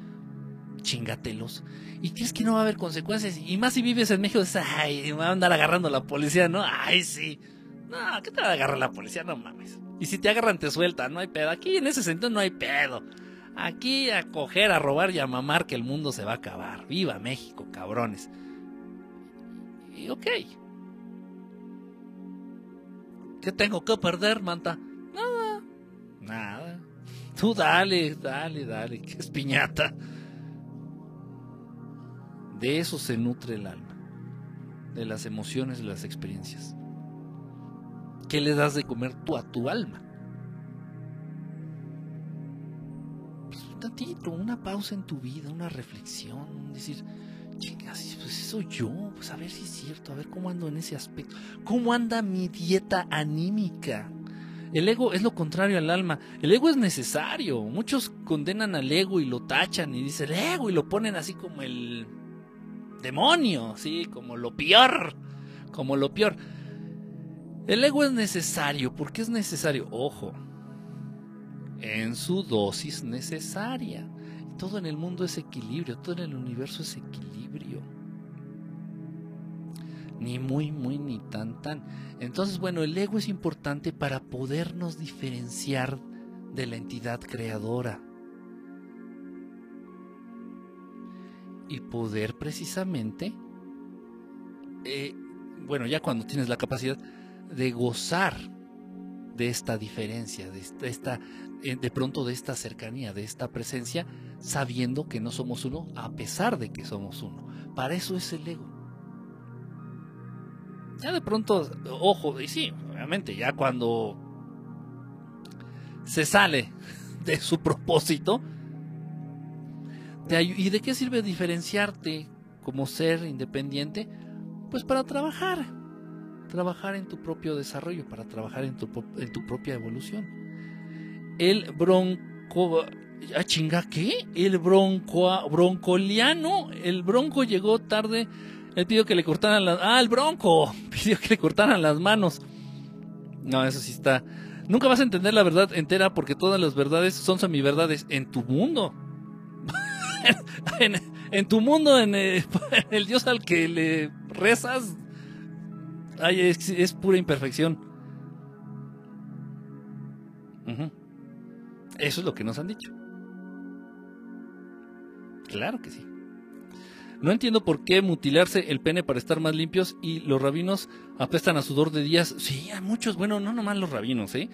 Chingatelos. Y crees que no va a haber consecuencias. Y más si vives en México, dices, ay, me va a andar agarrando la policía, ¿no? Ay, sí. No, ¿qué te va a agarrar la policía? No mames. Y si te agarran, te sueltan, no hay pedo. Aquí en ese sentido no hay pedo. Aquí a coger, a robar y a mamar que el mundo se va a acabar. Viva México, cabrones. Y ok. ¿Qué tengo que perder, manta? Nada. Nada. Tú dale, dale, dale. Que es piñata. De eso se nutre el alma. De las emociones, de las experiencias. ¿Qué le das de comer tú a tu alma? Pues un tantito, una pausa en tu vida, una reflexión, decir, chingas, pues eso yo, pues a ver si es cierto, a ver cómo ando en ese aspecto, cómo anda mi dieta anímica. El ego es lo contrario al alma. El ego es necesario. Muchos condenan al ego y lo tachan y dicen el ego y lo ponen así como el demonio, sí, como lo peor, como lo peor. El ego es necesario. ¿Por qué es necesario? Ojo, en su dosis necesaria. Todo en el mundo es equilibrio, todo en el universo es equilibrio. Ni muy, muy, ni tan, tan. Entonces, bueno, el ego es importante para podernos diferenciar de la entidad creadora. Y poder precisamente, eh, bueno, ya cuando tienes la capacidad, de gozar de esta diferencia, de esta, eh, de pronto de esta cercanía, de esta presencia, sabiendo que no somos uno, a pesar de que somos uno. Para eso es el ego. Ya de pronto, ojo, y sí, obviamente, ya cuando se sale de su propósito, ¿y de qué sirve diferenciarte como ser independiente? Pues para trabajar trabajar en tu propio desarrollo, para trabajar en tu, en tu propia evolución. El bronco... ¿Ah, chinga qué? El bronco, broncoliano, el bronco llegó tarde, él pidió que le cortaran las... Ah, el bronco, pidió que le cortaran las manos. No, eso sí está... Nunca vas a entender la verdad entera porque todas las verdades son semiverdades en tu mundo. en, tu mundo, en el, Dios al que le rezas, es, pura imperfección. Eso es lo que nos han dicho. Claro que sí. No entiendo por qué mutilarse el pene para estar más limpios y los rabinos apestan a sudor de días. Sí, hay muchos, bueno, no nomás los rabinos, ¿eh?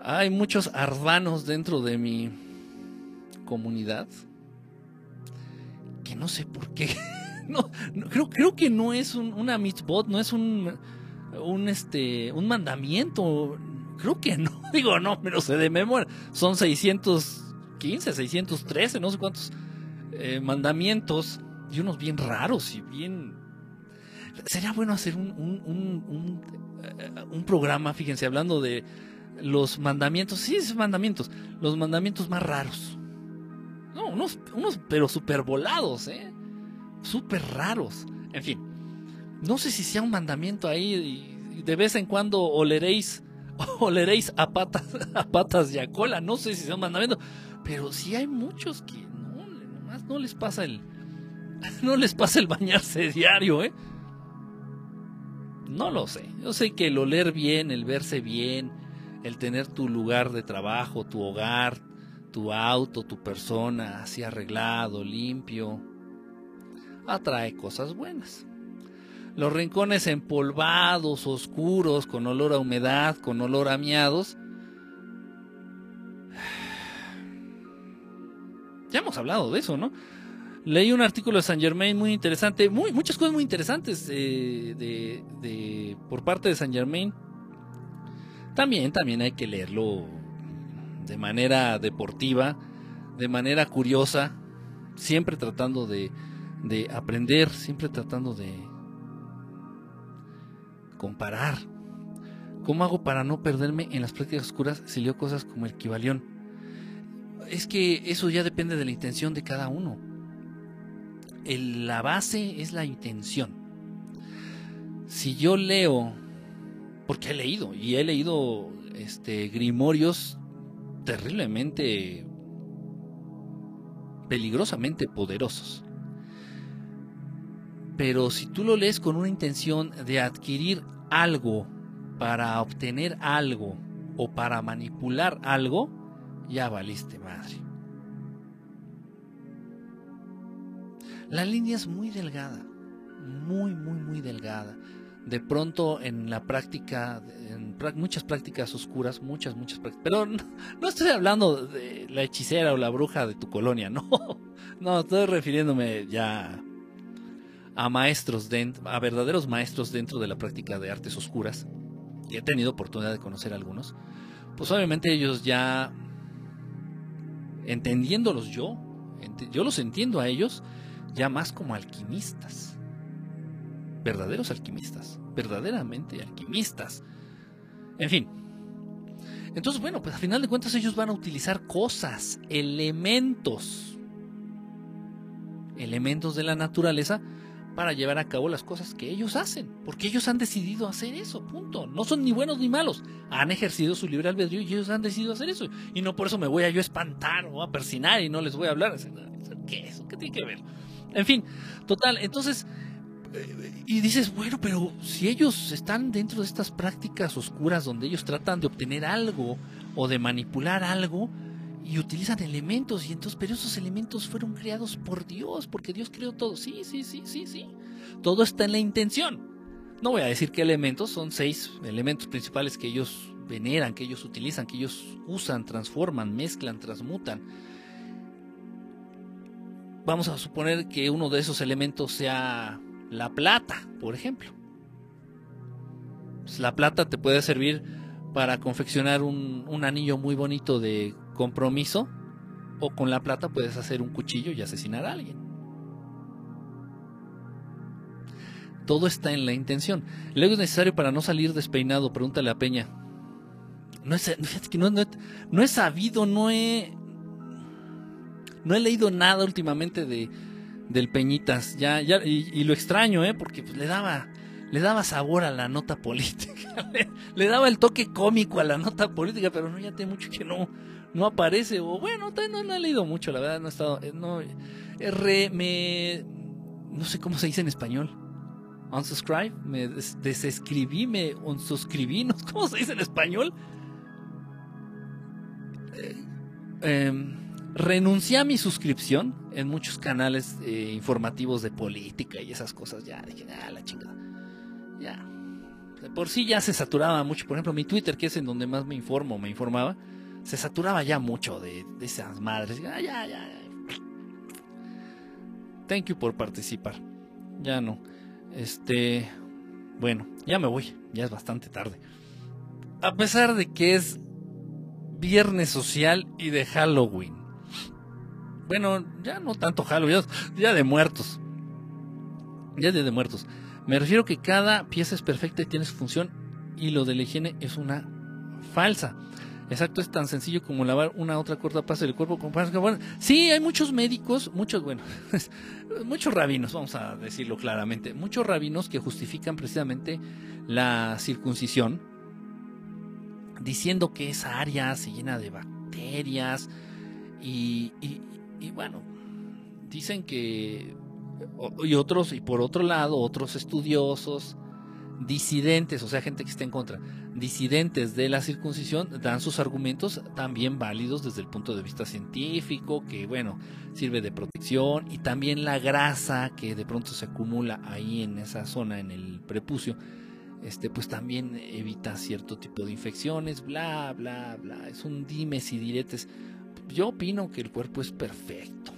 Hay muchos arbanos dentro de mi comunidad no sé por qué. no, creo, creo que no es un, una mitzvot, no es un, un, este, un mandamiento. Creo que no. Digo, no, pero sé de memoria. Son 615, 613, no sé cuántos eh, mandamientos y unos bien raros y bien... Sería bueno hacer un, un, un, un, programa, fíjense, hablando de los mandamientos, sí, esos mandamientos, los mandamientos más raros. No, unos, unos pero super volados, ¿eh? Súper raros. En fin, no sé si sea un mandamiento ahí de vez en cuando oleréis, oleréis a patas, a patas y a cola. No sé si sea un mandamiento, pero sí hay muchos que no, no les pasa el, no les pasa el bañarse diario, ¿eh? No lo sé. Yo sé que el oler bien, el verse bien, el tener tu lugar de trabajo, tu hogar, tu auto, tu persona así arreglado, limpio, atrae cosas buenas. Los rincones empolvados, oscuros, con olor a humedad, con olor a miados. Ya hemos hablado de eso, ¿no? Leí un artículo de Saint Germain muy interesante, muy, muchas cosas muy interesantes eh, de, por parte de Saint Germain. También, también hay que leerlo de manera deportiva, de manera curiosa, siempre tratando de, de aprender, siempre tratando de comparar. ¿Cómo hago para no perderme en las prácticas oscuras si leo cosas como el Kibalión? Es que eso ya depende de la intención de cada uno la base es la intención. Si yo leo, porque he leído, y he leído este, grimorios terriblemente, peligrosamente poderosos. Pero si tú lo lees con una intención de adquirir algo para obtener algo o para manipular algo, ya valiste madre. La línea es muy delgada, muy, muy, muy delgada. De pronto en la práctica, en muchas prácticas oscuras, muchas, muchas prácticas. Pero no, estoy hablando de la hechicera o la bruja de tu colonia, no. No, estoy refiriéndome ya a maestros, a verdaderos maestros dentro de la práctica de artes oscuras. Y he tenido oportunidad de conocer algunos. Pues obviamente ellos ya, entendiéndolos yo, yo los entiendo a ellos, ya más como alquimistas. Verdaderos alquimistas, verdaderamente alquimistas. En fin. Entonces, bueno, pues al final de cuentas ellos van a utilizar cosas, elementos, elementos de la naturaleza para llevar a cabo las cosas que ellos hacen, porque ellos han decidido hacer eso, punto. No son ni buenos ni malos, han ejercido su libre albedrío y ellos han decidido hacer eso. Y no por eso me voy a yo espantar o a persinar y no les voy a hablar. ¿Qué es eso? ¿Qué tiene que ver? En fin, total, entonces, y dices, bueno, pero si ellos están dentro de estas prácticas oscuras donde ellos tratan de obtener algo o de manipular algo y utilizan elementos, y entonces, pero esos elementos fueron creados por Dios, porque Dios creó todo. Sí, sí, sí, sí, sí. Todo está en la intención. No voy a decir qué elementos, son seis elementos principales que ellos veneran, que ellos utilizan, que ellos usan, transforman, mezclan, transmutan vamos a suponer que uno de esos elementos sea la plata, por ejemplo. Pues la plata te puede servir para confeccionar un, un, anillo muy bonito de compromiso o con la plata puedes hacer un cuchillo y asesinar a alguien. Todo está en la intención. Luego es necesario para no salir despeinado, pregúntale a Peña. No, es, he sabido, no he, no he leído nada últimamente de del Peñitas, ya, ya, y, lo extraño, ¿eh? porque pues, le daba, le daba sabor a la nota política, le, daba el toque cómico a la nota política, pero no, ya tiene mucho que no, no aparece, o bueno, no, no he leído mucho, la verdad, no he estado, eh, no, R, me, no sé cómo se dice en español, unsubscribe, me desescribí, me unsuscribí, no cómo se dice en español. Eh, em, renuncié a mi suscripción en muchos canales eh, informativos de política y esas cosas. Ya dije, ah, la chingada. Ya. por sí ya se saturaba mucho. Por ejemplo, mi Twitter, que es en donde más me informo, me informaba, se saturaba ya mucho de, esas madres. ya, ya. Thank you por participar. Ya no. Este. Bueno, ya me voy. Ya es bastante tarde. A pesar de que es viernes social y de Halloween. Bueno, ya no tanto Halloween, ya, de muertos. Ya de, muertos. Me refiero que cada pieza es perfecta y tiene su función y lo de la higiene es una falsa. Exacto, es tan sencillo como lavar una otra corta parte del cuerpo con bueno, Sí, hay muchos médicos, muchos, bueno, muchos rabinos, vamos a decirlo claramente, muchos rabinos que justifican precisamente la circuncisión diciendo que esa área se llena de bacterias y bueno, dicen que, y otros, y por otro lado, otros estudiosos, disidentes, o sea, gente que está en contra, disidentes de la circuncisión, dan sus argumentos también válidos desde el punto de vista científico, que bueno, sirve de protección, y también la grasa que de pronto se acumula ahí en esa zona, en el prepucio, este, pues también evita cierto tipo de infecciones, bla, bla, bla. Es un dimes y diretes. Yo opino que el cuerpo es perfecto.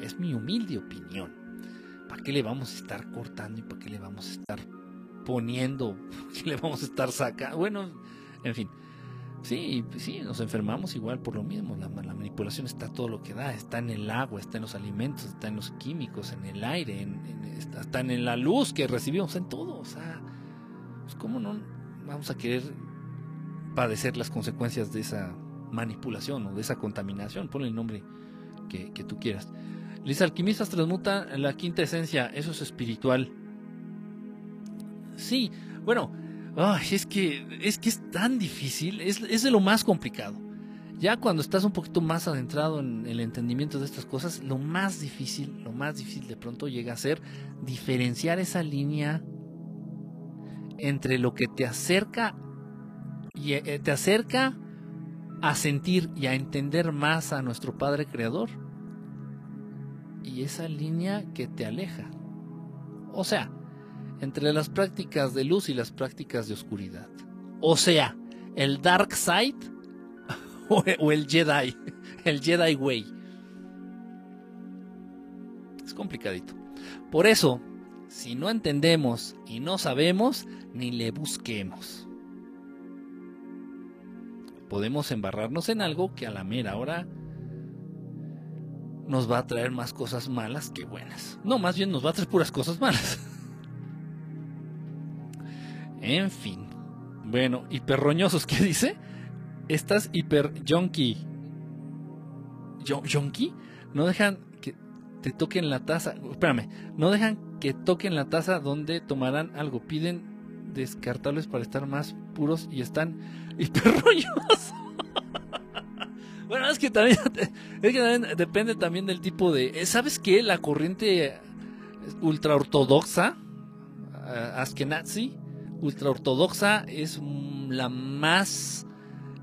Es mi humilde opinión. ¿Para qué le vamos a estar cortando y para qué le vamos a estar poniendo, que le vamos a estar sacando. Bueno, en fin. Sí, sí, nos enfermamos igual por lo mismo. La, manipulación está todo lo que da, está en el agua, está en los alimentos, está en los químicos, en el aire, en, está en la luz que recibimos, en todo. O sea, pues ¿cómo no vamos a querer padecer las consecuencias de esa manipulación o de esa contaminación? Ponle el nombre que, que tú quieras. Los alquimistas transmutan la quinta esencia, eso es espiritual. Sí, bueno, es, que, es que es tan difícil, es, es de lo más complicado. Ya cuando estás un poquito más adentrado en el entendimiento de estas cosas, lo más difícil, lo más difícil de pronto llega a ser diferenciar esa línea entre lo que te acerca y eh, te acerca a sentir y a entender más a nuestro Padre Creador y esa línea que te aleja. O sea, entre las prácticas de luz y las prácticas de oscuridad. O sea, el dark side o el Jedi, el Jedi way. Es complicadito. Por eso, si no entendemos y no sabemos, ni le busquemos. Podemos embarrarnos en algo que a la mera hora nos va a traer más cosas malas que buenas. No, más bien nos va a traer puras cosas malas. En fin. Bueno, hiperroñosos, ¿qué dice? Estás hiper junkie. ¿Junkie? No dejan que te toquen la taza. Espérame, no dejan que toquen la taza donde tomarán algo. Piden descartables para estar más puros y están hiperroñosos. bueno, es que también, depende también del tipo de. ¿Sabes qué? La corriente ultra ortodoxa, eh, Askenazi, ultraortodoxa es la más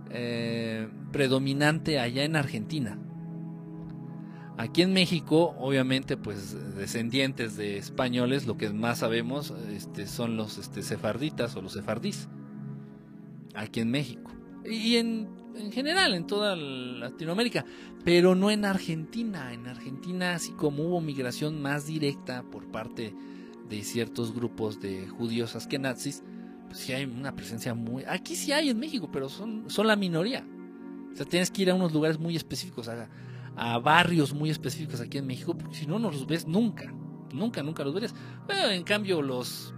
eh, predominante allá en Argentina. Aquí en México, obviamente, pues descendientes de españoles, lo que más sabemos este, son los este, sefarditas o los sefardís. Aquí en México. Y en, en general, en toda Latinoamérica. Pero no en Argentina. En Argentina, así como hubo migración más directa por parte de ciertos grupos de judíos askenazis, pues sí hay una presencia muy... Aquí sí hay en México, pero son, son la minoría. O sea, tienes que ir a unos lugares muy específicos, a, a barrios muy específicos aquí en México, porque si no, no los ves nunca. Nunca, nunca los verías. Pero en cambio, los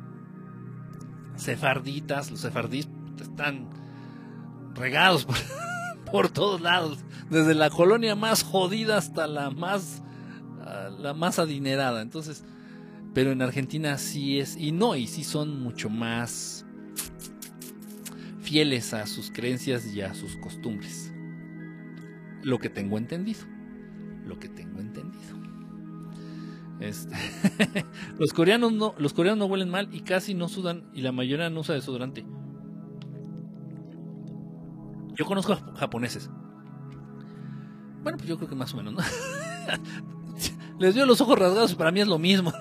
sefarditas, los sefardís, están regados por, todos lados. Desde la colonia más jodida hasta la más, la más adinerada. Entonces, Pero en Argentina sí es, y no, y sí son mucho más fieles a sus creencias y a sus costumbres. Lo que tengo entendido. Lo que tengo entendido. Este, los coreanos no, los coreanos no huelen mal y casi no sudan y la mayoría no usa desodorante. Yo conozco japoneses. Bueno, pues yo creo que más o menos, ¿no? Les dio los ojos rasgados y para mí es lo mismo.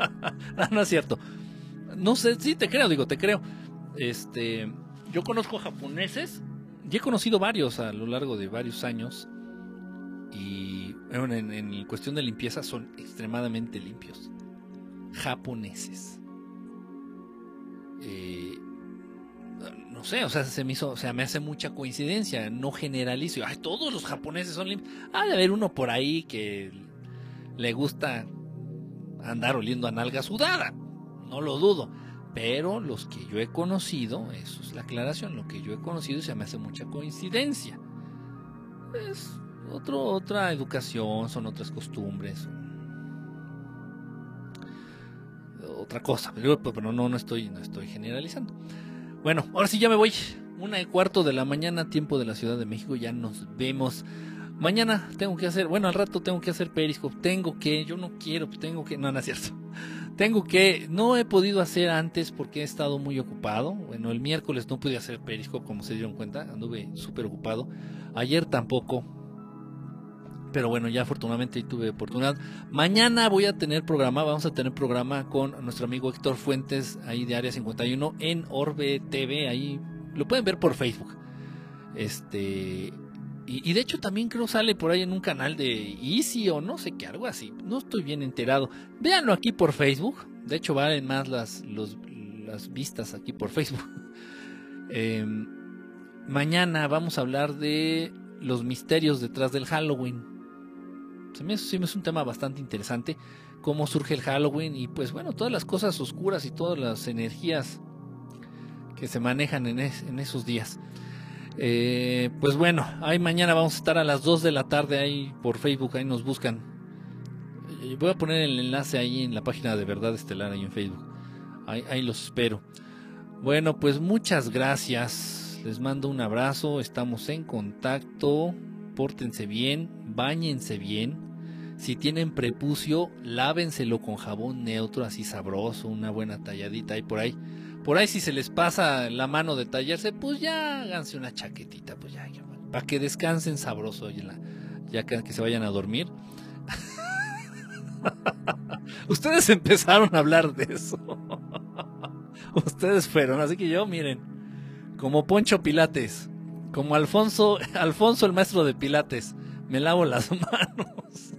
no, es cierto. No sé, sí te creo, digo, te creo. Este, yo conozco japoneses y he conocido varios a lo largo de varios años y en, en cuestión de limpieza son extremadamente limpios. Japoneses. Eh, no sé, o sea, se me hizo, o sea, me hace mucha coincidencia, no generalizo. Ay, todos los japoneses son limpios. Ha de haber uno por ahí que le gusta andar oliendo a nalga sudada, no lo dudo. Pero los que yo he conocido, eso es la aclaración, lo que yo he conocido se me hace mucha coincidencia. Es otro, otra educación, son otras costumbres, otra cosa. Pero no, no estoy, no estoy generalizando. Bueno, ahora sí ya me voy. Una y cuarto de la mañana, tiempo de la Ciudad de México. Ya nos vemos. Mañana tengo que hacer, bueno, al rato tengo que hacer Periscope. Tengo que, yo no quiero, tengo que, no, no es cierto. Tengo que, no he podido hacer antes porque he estado muy ocupado. Bueno, el miércoles no pude hacer Periscope, como se dieron cuenta, anduve súper ocupado. Ayer tampoco, pero bueno, ya afortunadamente tuve oportunidad. Mañana voy a tener programa, vamos a tener programa con nuestro amigo Héctor Fuentes, ahí de Área 51, en Orbe TV, ahí lo pueden ver por Facebook. Este, y, de hecho también creo sale por ahí en un canal de Easy o no sé qué, algo así. No estoy bien enterado. Véanlo aquí por Facebook. De hecho valen más las, las vistas aquí por Facebook. Em, mañana vamos a hablar de los misterios detrás del Halloween. Se me, es un tema bastante interesante. Cómo surge el Halloween y pues bueno, todas las cosas oscuras y todas las energías que se manejan en, en esos días. Eh, pues bueno, ahí mañana vamos a estar a las 2 de la tarde ahí por Facebook, ahí nos buscan. Eh, voy a poner el enlace ahí en la página de Verdad Estelar, ahí en Facebook. Ahí, ahí los espero. Bueno, pues muchas gracias. Les mando un abrazo, estamos en contacto. Pórtense bien, bañense bien. Si tienen prepucio, lávenselo con jabón neutro, así sabroso, una buena talladita ahí por ahí. Por ahí si se les pasa la mano de tallarse, pues ya háganse una chaquetita, pues ya, para que descansen sabroso ya que, que se vayan a dormir. Ustedes empezaron a hablar de eso. Ustedes fueron, así que yo, miren, como Poncho Pilates, como Alfonso, Alfonso el maestro de Pilates, me lavo las manos.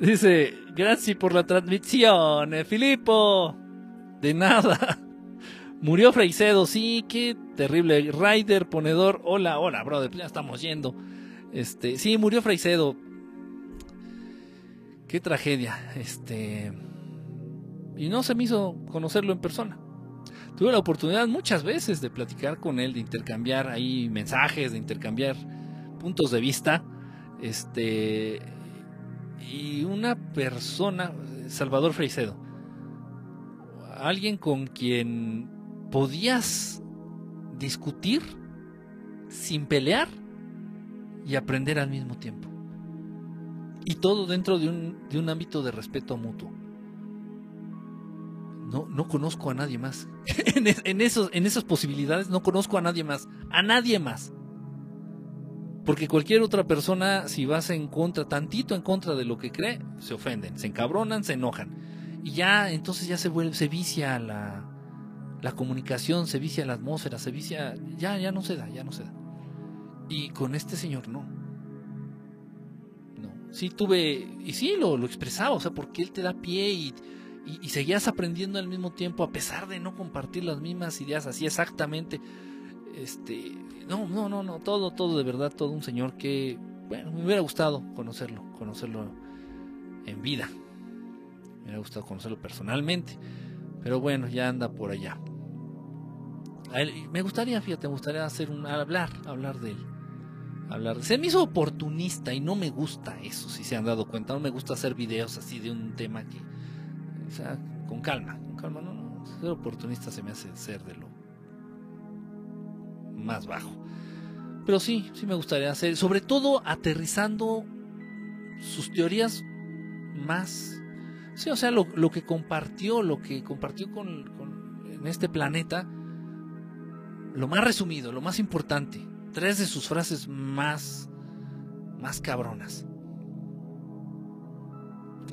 Dice, gracias por la transmisión, eh, Filipo. De nada. Murió Freicedo, sí, qué terrible. Ryder, ponedor, hola, hola, brother, ya estamos yendo. Este, sí, murió Freicedo. Qué tragedia. Este. Y no se me hizo conocerlo en persona. Tuve la oportunidad muchas veces de platicar con él, de intercambiar ahí mensajes, de intercambiar puntos de vista. Este y una persona, Salvador Freicedo, alguien con quien podías discutir sin pelear y aprender al mismo tiempo. Y todo dentro de un, de un ámbito de respeto mutuo. No, no conozco a nadie más. en, esos, en esas posibilidades no conozco a nadie más. A nadie más. Porque cualquier otra persona, si vas en contra, tantito en contra de lo que cree, se ofenden, se encabronan, se enojan. Y ya, entonces ya se vuelve, se vicia la, la comunicación, se vicia la atmósfera, se vicia, ya, ya no se da, ya no se da. Y con este señor no. No. Sí tuve, y sí lo, lo expresaba, o sea, porque él te da pie y, y, seguías aprendiendo al mismo tiempo, a pesar de no compartir las mismas ideas así exactamente. Este, no, no, no, no, todo, todo de verdad, todo un señor que, bueno, me hubiera gustado conocerlo, conocerlo en vida. Me hubiera gustado conocerlo personalmente, pero bueno, ya anda por allá. me gustaría, fíjate, me gustaría hacer un hablar, hablar de él. hablar. Se me hizo oportunista y no me gusta eso, si se han dado cuenta. No me gusta hacer videos así de un tema que. O sea, con calma, con calma, no, no. Ser oportunista se me hace ser de lo más bajo. Pero sí, sí me gustaría hacer, sobre todo aterrizando sus teorías más. Sí, o sea, lo, lo que compartió, lo que compartió con, con, en este planeta, lo más resumido, lo más importante. Tres de sus frases más, más cabronas.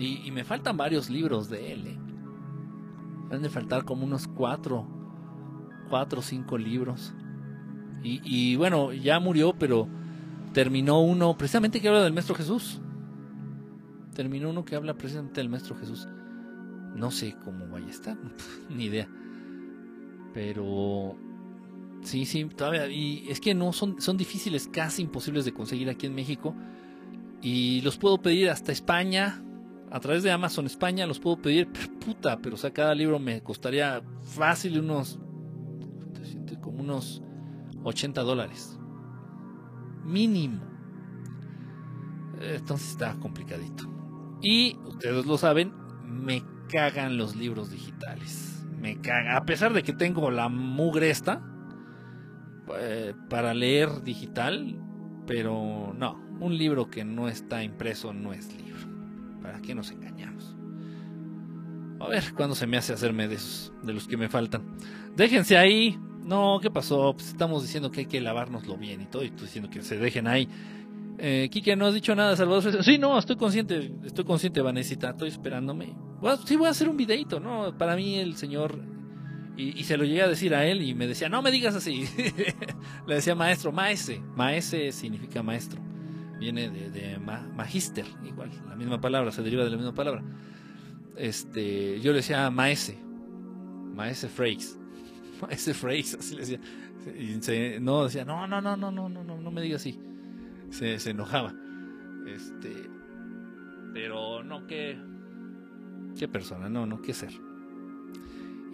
Y, me faltan varios libros de él. ¿eh? Han de faltar como unos cuatro, cuatro o cinco libros. Y, y, bueno, ya murió, pero terminó uno precisamente que habla del Maestro Jesús. Terminó uno que habla precisamente del Maestro Jesús. No sé cómo vaya a estar, ni idea. Pero sí, sí, todavía. Y es que no son, son difíciles, casi imposibles de conseguir aquí en México. Y los puedo pedir hasta España, a través de Amazon España, los puedo pedir, puta, pero o sea, cada libro me costaría fácil unos, como unos 80 dólares. Mínimo. Entonces está complicadito. Y ustedes lo saben, me cagan los libros digitales. Me cagan. A pesar de que tengo la mugre esta eh, para leer digital, pero no. Un libro que no está impreso no es libro. ¿Para qué nos engañamos? A ver cuándo se me hace hacerme de esos, de los que me faltan. Déjense ahí. No, ¿qué pasó? Pues estamos diciendo que hay que lavárnoslo bien y todo. Y tú diciendo que se dejen ahí. Eh, Kike, no has dicho nada, Salvador. Sí, no, estoy consciente, estoy consciente, Vanesita, estoy esperándome. Sí, voy a hacer un videito, ¿no? Para mí el señor, y, y, se lo llegué a decir a él y me decía, no me digas así. Le decía maestro, maese. Maese significa maestro. Viene de, de ma, magister, igual, la misma palabra, se deriva de la misma palabra. Este, yo le decía maese, maese Frakes. Maese Frakes, así le decía. Y no, decía, no, no, no, no, no, no, no, no me digas así se, se, enojaba. Este, pero no, qué, qué persona, no, no, qué ser.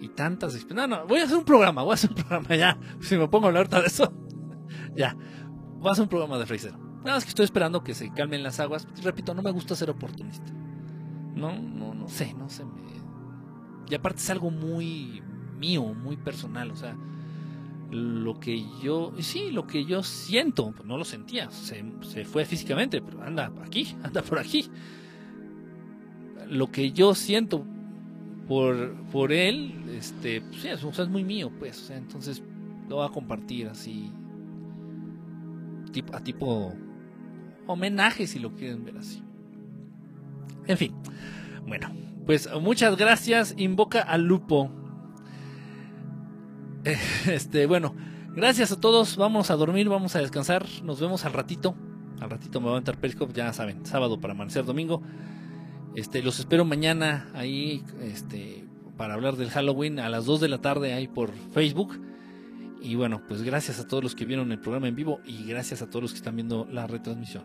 Y tantas. No, no, voy a hacer un programa, voy a hacer un programa ya. Si me pongo a hablar de eso, ya. Voy a hacer un programa de Fraser. Nada más que estoy esperando que se calmen las aguas. Repito, no me gusta ser oportunista. No, no, no sé, no sé. Y aparte es algo muy mío, muy personal. O sea, lo que yo, sí, lo que yo siento, pues no lo sentía, se, se, fue físicamente, pero anda aquí, anda por aquí. Lo que yo siento por, por él, este, pues, sí, sea, es muy mío, pues, o sea, entonces lo voy a compartir así, a tipo homenaje, si lo quieren ver así. En fin, bueno, pues muchas gracias, invoca al lupo Este, bueno, gracias a todos. Vamos a dormir, vamos a descansar. Nos vemos al ratito. Al ratito me voy a entrar Periscope, ya saben, sábado para amanecer domingo. Este, los espero mañana ahí este, para hablar del Halloween a las 2 de la tarde ahí por Facebook. Y bueno, pues gracias a todos los que vieron el programa en vivo y gracias a todos los que están viendo la retransmisión.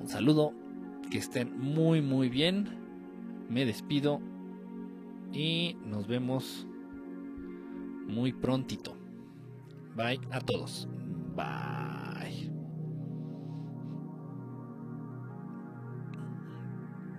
Un saludo, que estén muy muy bien. Me despido y nos vemos muy prontito. Bye a todos. Bye.